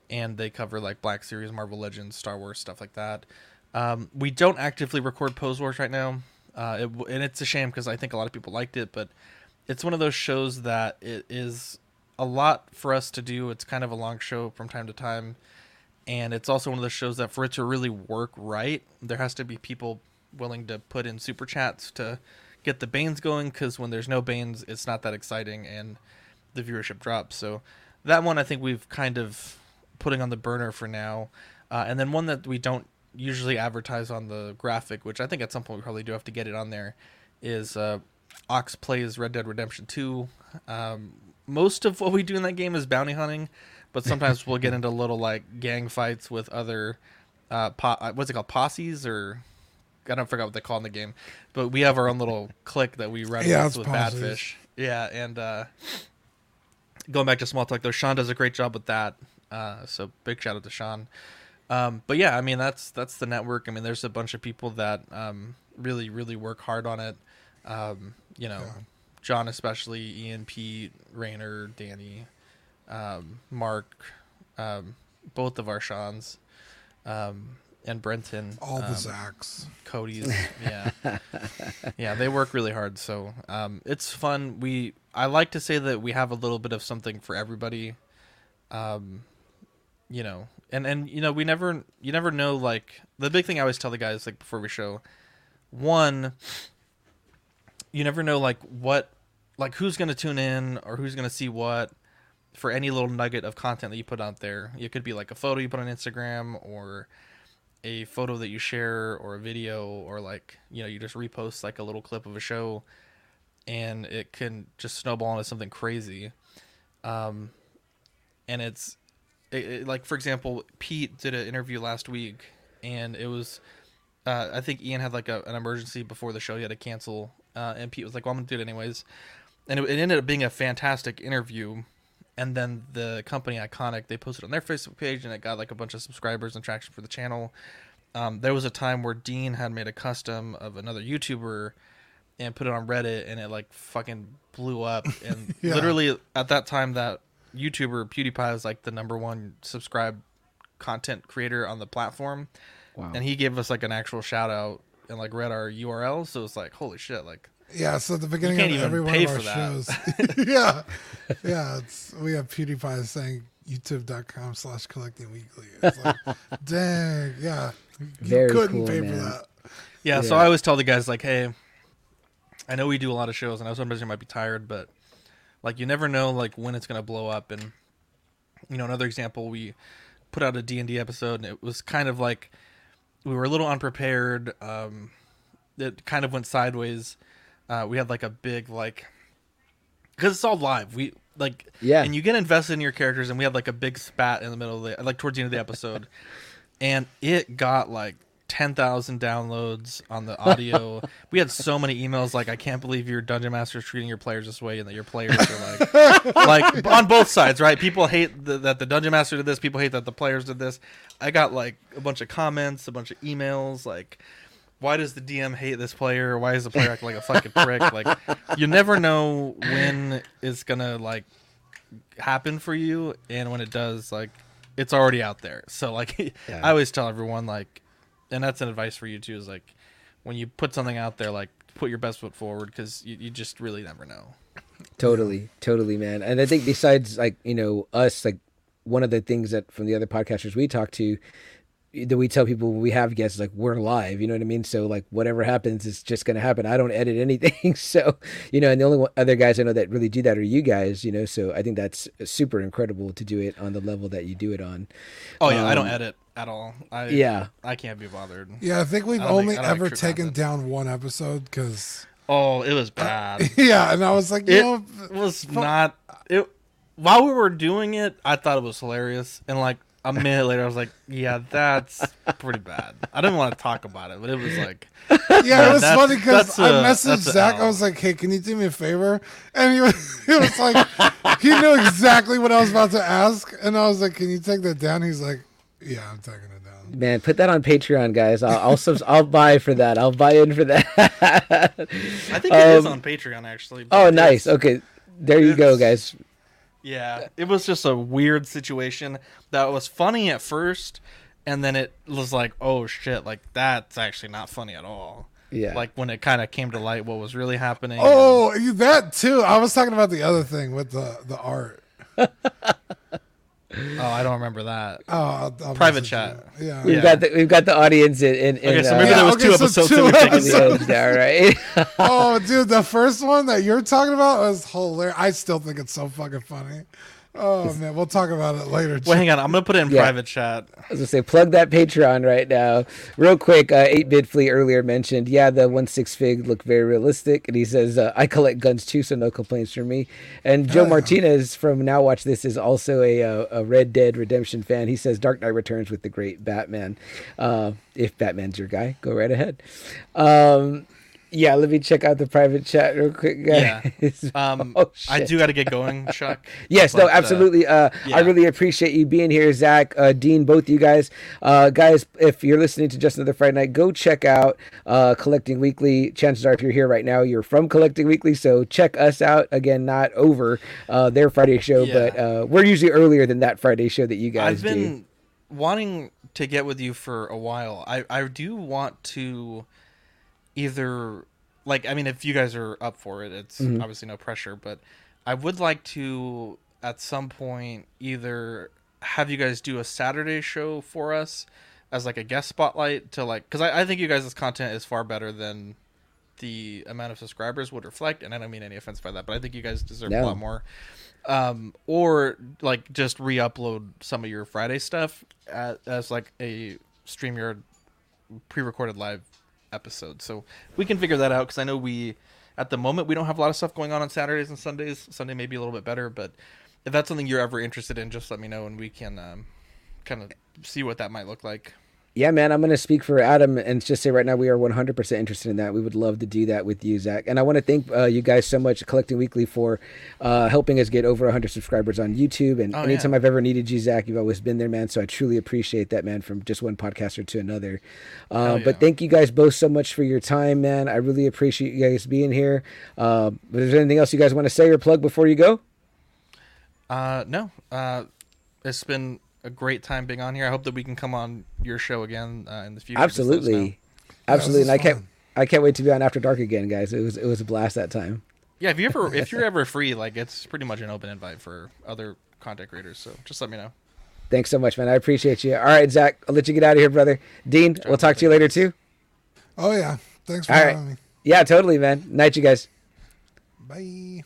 and they cover like Black Series, Marvel Legends, Star Wars stuff like that. Um, we don't actively record Pose Wars right now, uh, it, and it's a shame because I think a lot of people liked it, but it's one of those shows that it is a lot for us to do. It's kind of a long show from time to time. And it's also one of the shows that for it to really work right, there has to be people willing to put in super chats to get the Banes going. Because when there's no Banes, it's not that exciting and the viewership drops. So that one I think we've kind of putting on the burner for now. Uh, and then one that we don't usually advertise on the graphic, which I think at some point we probably do have to get it on there, is uh, Aux plays Red Dead Redemption 2. Um, most of what we do in that game is bounty hunting, but sometimes we'll get into little like gang fights with other uh, po- uh, what's it called posses or I don't forget what they call in the game, but we have our own little clique that we run Yeah, with, with. Badfish. Yeah, and uh, going back to small talk though, Sean does a great job with that. Uh, so big shout out to Sean. Um, but yeah, I mean that's that's the network. I mean, there's a bunch of people that um, really really work hard on it. Um, you know, John especially, Ian, Pete, Rayner, Danny, um, Mark, um, both of our Sean's, um, and Brenton. All the um, Zacks. Cody's. Yeah, yeah, they work really hard. So um, it's fun. We I like to say that we have a little bit of something for everybody. Um, you know, and and you know we never you never know like the big thing I always tell the guys like before we show, one. You never know like what like who's gonna tune in or who's gonna see what for any little nugget of content that you put out there. It could be like a photo you put on Instagram or a photo that you share or a video or like you know you just repost like a little clip of a show and it can just snowball into something crazy. Um and it's it, it- like for example pete did an interview last week and it was uh, i think ian had like a, an emergency before the show. He had to cancel uh, and pete was like well i'm gonna do it anyways. And it, it ended up being a fantastic interview and then the company iconic they posted on their facebook page and it got like a bunch of subscribers and traction for the channel um, there was a time where dean had made a custom of another youtuber and put it on reddit and it like fucking blew up and Yeah. literally at that time that youtuber pewdiepie was like the number one subscribed content creator on the platform Wow. and he gave us like an actual shout out and like read our url so it's like holy shit like Yeah, so at the beginning of every one of our shows. yeah. Yeah. It's we have PewDiePie saying youtube.com slash collecting weekly. It's like, dang, yeah. You Very couldn't cool, pay for that. Yeah, so I always tell the guys like, hey, I know we do a lot of shows, and I know sometimes you might be tired, but like you never know like when it's gonna blow up. And you know, another example, we put out a D and D episode, and it was kind of like we were a little unprepared. Um, it kind of went sideways. Uh, we had like a big like because it's all live. We like Yeah. and you get invested in your characters, and we had like a big spat in the middle of the like towards the end of the episode, and it got like. 10,000 downloads on the audio. we had so many emails like I can't believe your dungeon master is treating your players this way and that your players are like like on both sides, right? People hate the, that the dungeon master did this, people hate that the players did this. I got like a bunch of comments, a bunch of emails like why does the DM hate this player? Why is the player acting like a fucking prick? Like you never know when it's going to like happen for you and when it does like it's already out there. So like Yeah. I always tell everyone like and that's an advice for you too is like when you put something out there like put your best foot forward cuz you, you just really never know. Totally, totally, man. And I think besides like you know us, like one of the things that from the other podcasters we talk to, that we tell people we have guests like we're live. You know what I mean? So like whatever happens is just gonna happen. I don't edit anything, so you know. And the only one, other guys I know that really do that are you guys. You know, so I think that's super incredible to do it on the level that you do it on. Oh yeah, I don't Um, edit at all. I Yeah. I can't be bothered. Yeah, I think we've I only make- I don't make ever true taken content. down one episode because, Oh, it was bad. yeah, and I was like, you it know, was not it while we were doing it i thought it was hilarious and like a minute later i was like yeah that's pretty bad i didn't want to talk about it but it was like yeah, it was funny because I messaged Zach. I was like, hey, can you do me a favor? And he was, he was like, he knew exactly what I was about to ask. And I was like, can you take that down? He's like, yeah, I'm taking it down. Man, put that on Patreon, guys. I'll I'll, subs- I'll buy for that. I'll buy in for that. i think it is Um, on patreon actually oh, nice. Okay, there you go, guys. Yeah it was just a weird situation that was funny at first and then it was like oh shit like that's actually not funny at all Yeah. like when it kind of came to light what was really happening Oh, you- that too. I was talking about the other thing with the, the art. oh i don't remember that Oh, I'll, I'll Private chat. you. Yeah. We've Yeah. got the we've got the audience in in, in okay so uh, maybe Yeah, there was okay, two so episodes two that we taken on the edge there, right? oh, dude, the first one that you're talking about was hilarious. I still think it's so fucking funny. Oh man, we'll talk about it later. Wait, hang on. I'm gonna put it in Yeah. private chat. I was gonna say plug that Patreon right now, real quick. Uh, Eight Bit Flea earlier mentioned, yeah, the one six fig look very realistic, and he says uh, I collect guns too, so no complaints from me. And Joe Oh. Martinez from Now Watch This is also a, uh a Red Dead Redemption fan. He says Dark Knight Returns with the great Batman. Uh, if Batman's your guy, go right ahead. Um, yeah, let me check out the private chat real quick, guys. Um, Oh, I do got to get going, Chuck. Yes, no, But, uh, absolutely. Uh, I yeah. really appreciate you being here, Zach, uh, Dean, both you guys. Uh, guys, if you're listening to Just Another Friday Night, go check out uh, Collecting Weekly. Chances are, if you're here right now, you're from Collecting Weekly, so check us out. Again, not over uh, their Friday show, Yeah. but uh, we're usually earlier than that Friday show that you guys I've been do. wanting to get with you for a while. I I do want to either like I mean if you guys are up for it, it's Mm-hmm. obviously no pressure, but I would like to at some point either have you guys do a Saturday show for us as like a guest spotlight to like because I, I think you guys' content is far better than the amount of subscribers would reflect and I don't mean any offense by that, but I think you guys deserve a lot more um, or like just re-upload some of your Friday stuff as, as like a Streamyard pre-recorded live episode. So we can figure that out because I know we, at the moment, we don't have a lot of stuff going on on Saturdays and Sundays. Sunday may be a little bit better, but if that's something you're ever interested in, just let me know and we can um, kind of see what that might look like. Yeah, man, I'm going to speak for Adam and just say right now we are 100% interested in that. We would love to do that with you, Zach. And I want to thank uh, you guys so much, Collecting Weekly, for uh, helping us get over 100 subscribers on YouTube. And Oh, anytime yeah. I've ever needed you, Zach, you've always been there, man. So I truly appreciate that, man, from just one podcaster to another. Uh, Hell But thank you guys both so much for your time, man. I really appreciate you guys being here. Uh, but is there anything else you guys want to say or plug before you go? Uh, no, uh, it's been a great time being on here. I hope that we can come on your show again uh, in the future. Just let us know. Absolutely. Absolutely. this And I is can't. fun. I can't wait to be on After Dark again, guys. It was it was a blast that time. Yeah, if you ever if you're ever free, like it's pretty much an open invite for other content creators. So just let me know. Thanks so much, man. I appreciate you. All right, Zach, I'll let you get out of here, brother. Dean, we'll talk to you later too. Oh yeah, thanks for All having right. me. Yeah, totally, man. Night, you guys. Bye.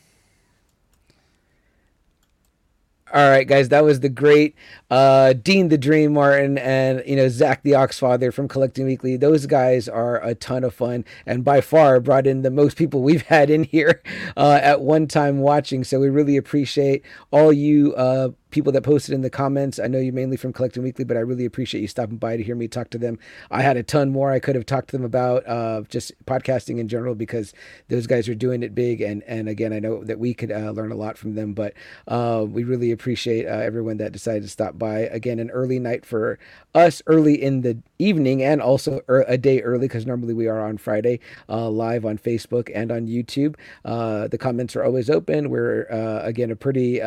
All right, guys, that was the great uh, Dean the Dream Martin and you know Zach the Auxfather from Collecting Weekly. Those guys are a ton of fun and by far brought in the most people we've had in here uh, at one time watching. So we really appreciate all you uh, people that posted in the comments. I know you mainly from Collecting Weekly, but I really appreciate you stopping by to hear me talk to them. I had a ton more I could have talked to them about uh, just podcasting in general because those guys are doing it big. And and again, I know that we could uh, learn a lot from them. But uh, we really appreciate uh, everyone that decided to stop by. Again, an early night for us, early in the evening, and also er- a day early because normally we are on Friday uh, live on Facebook and on YouTube. Uh, the comments are always open. We're again a pretty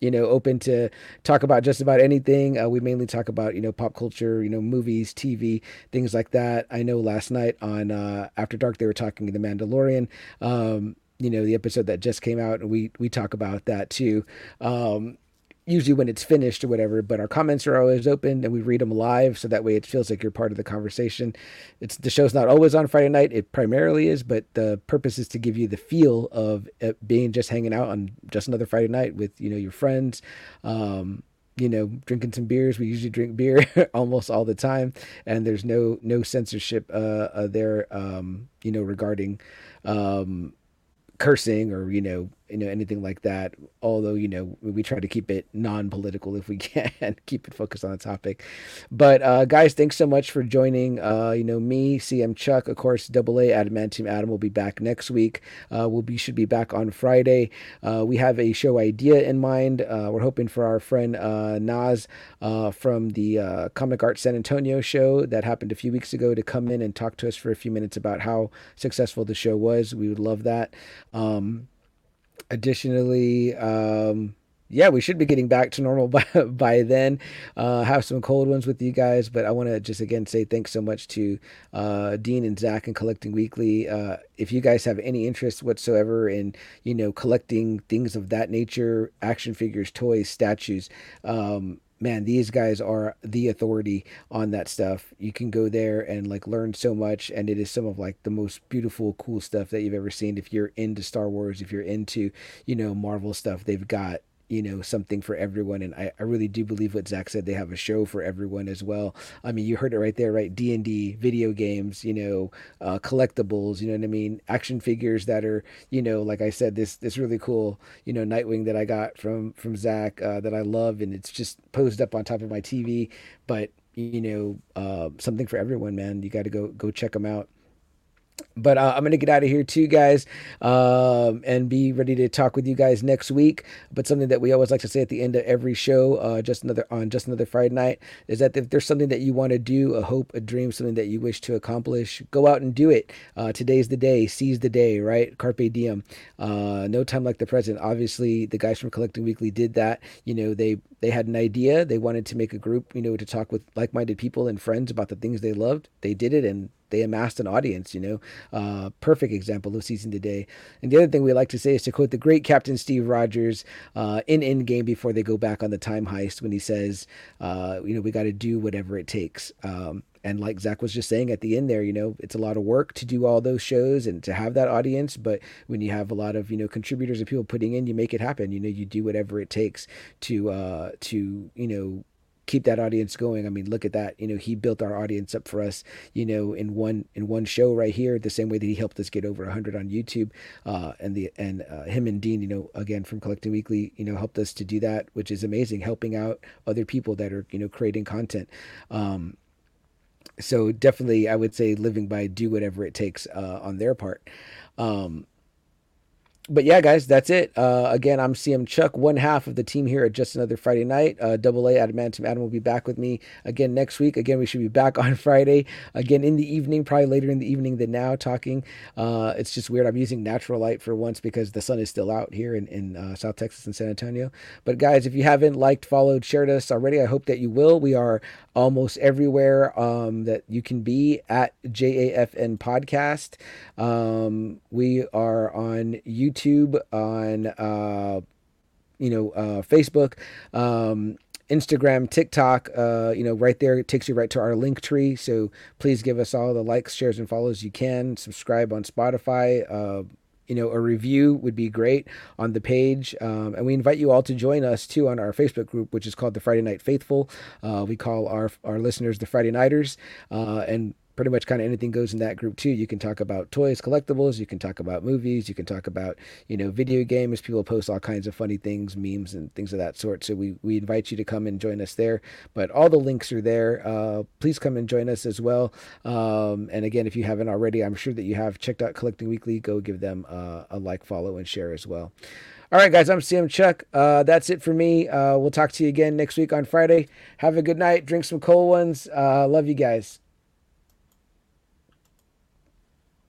you know open to talk about just about anything. Uh, we mainly talk about you know pop culture you know movies tv things like that. I know last night on uh, after dark they were talking the mandalorian. Um, you know the episode that just came out and we we talk about that too. Um, usually when it's finished or whatever but our comments are always open and we read them live so that way it feels like you're part of the conversation. It's the show's not always on friday night it primarily is but the purpose is to give you the feel of being just hanging out on just another friday night with you know your friends um you know drinking some beers. We usually drink beer almost all the time and there's no no censorship uh, uh there um you know regarding um cursing or you know you know anything like that. Although you know we try to keep it non-political if we can keep it focused on the topic. But uh guys thanks so much for joining uh you know me cm chuck of course double a adamantium adam will be back next week. Uh we'll be should be back on friday. Uh we have a show idea in mind. Uh we're hoping for our friend uh nas from the comic art san antonio show that happened a few weeks ago to come in and talk to us for a few minutes about how successful the show was. We would love that. Um additionally um yeah we should be getting back to normal by, by then. Uh have some cold ones with you guys but i want to just again say thanks so much to uh dean and zach and collecting weekly. Uh if you guys have any interest whatsoever in you know collecting things of that nature action figures toys statues um man these guys are the authority on that stuff. You can go there and like learn so much and it is some of like the most beautiful cool stuff that you've ever seen. If you're into star wars if you're into you know marvel stuff they've got you know something for everyone and I, I really do believe what zach said they have a show for everyone as well. I mean you heard it right there right? D&d video games you know uh, collectibles you know what i mean? Action figures that are you know like i said this this really cool you know nightwing that i got from from zach uh, that i love and it's just posed up on top of my tv but you know uh, something for everyone man. You got to go go check them out but uh, I'm gonna get out of here too, guys, um, and be ready to talk with you guys next week. But something that we always like to say at the end of every show, uh, just another on just another Friday night, is that if there's something that you want to do, a hope, a dream, something that you wish to accomplish, go out and do it. Uh, today's the day, seize the day, right? Carpe diem. Uh, no time like the present. Obviously, the guys from Collecting Weekly did that. You know, they they had an idea, they wanted to make a group, you know, to talk with like-minded people and friends about the things they loved. They did it, and they amassed an audience, you know. Uh, perfect example of season the day. And the other thing we like to say is to quote the great Captain Steve Rogers uh, in Endgame before they go back on the time heist when he says, uh, you know, we got to do whatever it takes. Um, and like Zach was just saying at the end there, you know, it's a lot of work to do all those shows and to have that audience. But when you have a lot of, you know, contributors and people putting in, you make it happen. You know, you do whatever it takes to, uh, to, you know, keep that audience going. I mean, look at that. You know, he built our audience up for us. You know, in one in one show right here, the same way that he helped us get over hundred on YouTube. Uh, and the and uh, him and Dean, you know, again from Collecting Weekly, you know, helped us to do that, which is amazing. Helping out other people that are you know creating content. Um, so definitely, I would say living by do whatever it takes uh, on their part. Um, but yeah, guys, that's it. Uh, again, I'm CM Chuck, one half of the team here at Just Another Friday Night. Uh, Double A Adamantium Adam will be back with me again next week. Again, we should be back on Friday, again in the evening, probably later in the evening than now, talking. Uh, it's just weird. I'm using natural light for once because the sun is still out here in, in uh, South Texas and San Antonio. But guys, if you haven't liked, followed, shared us already, I hope that you will. We are almost everywhere um, that you can be at JAFN Podcast. Um, we are on YouTube. On uh, you know uh, Facebook, um, Instagram, TikTok. Uh, you know, right there it takes you right to our link tree. So please give us all the likes, shares, and follows you can. Subscribe on Spotify. Uh, you know, a review would be great on the page. Um, and we invite you all to join us too on our Facebook group, which is called the Friday Night Faithful. Uh, we call our our listeners the Friday Nighters, uh, and pretty much kind of anything goes in that group too. You can talk about toys, collectibles, you can talk about movies, you can talk about, you know, video games. People post all kinds of funny things, memes and things of that sort. So we, we invite you to come and join us there. But all the links are there. Uh, please come and join us as well. Um, and again, if you haven't already, I'm sure that you have checked out Collecting Weekly. Go give them uh, a like, follow, and share as well. All right, guys, I'm CM Chuck. Uh, that's it for me. Uh, we'll talk to you again next week on Friday. Have a good night. Drink some cold ones. Uh, love you guys.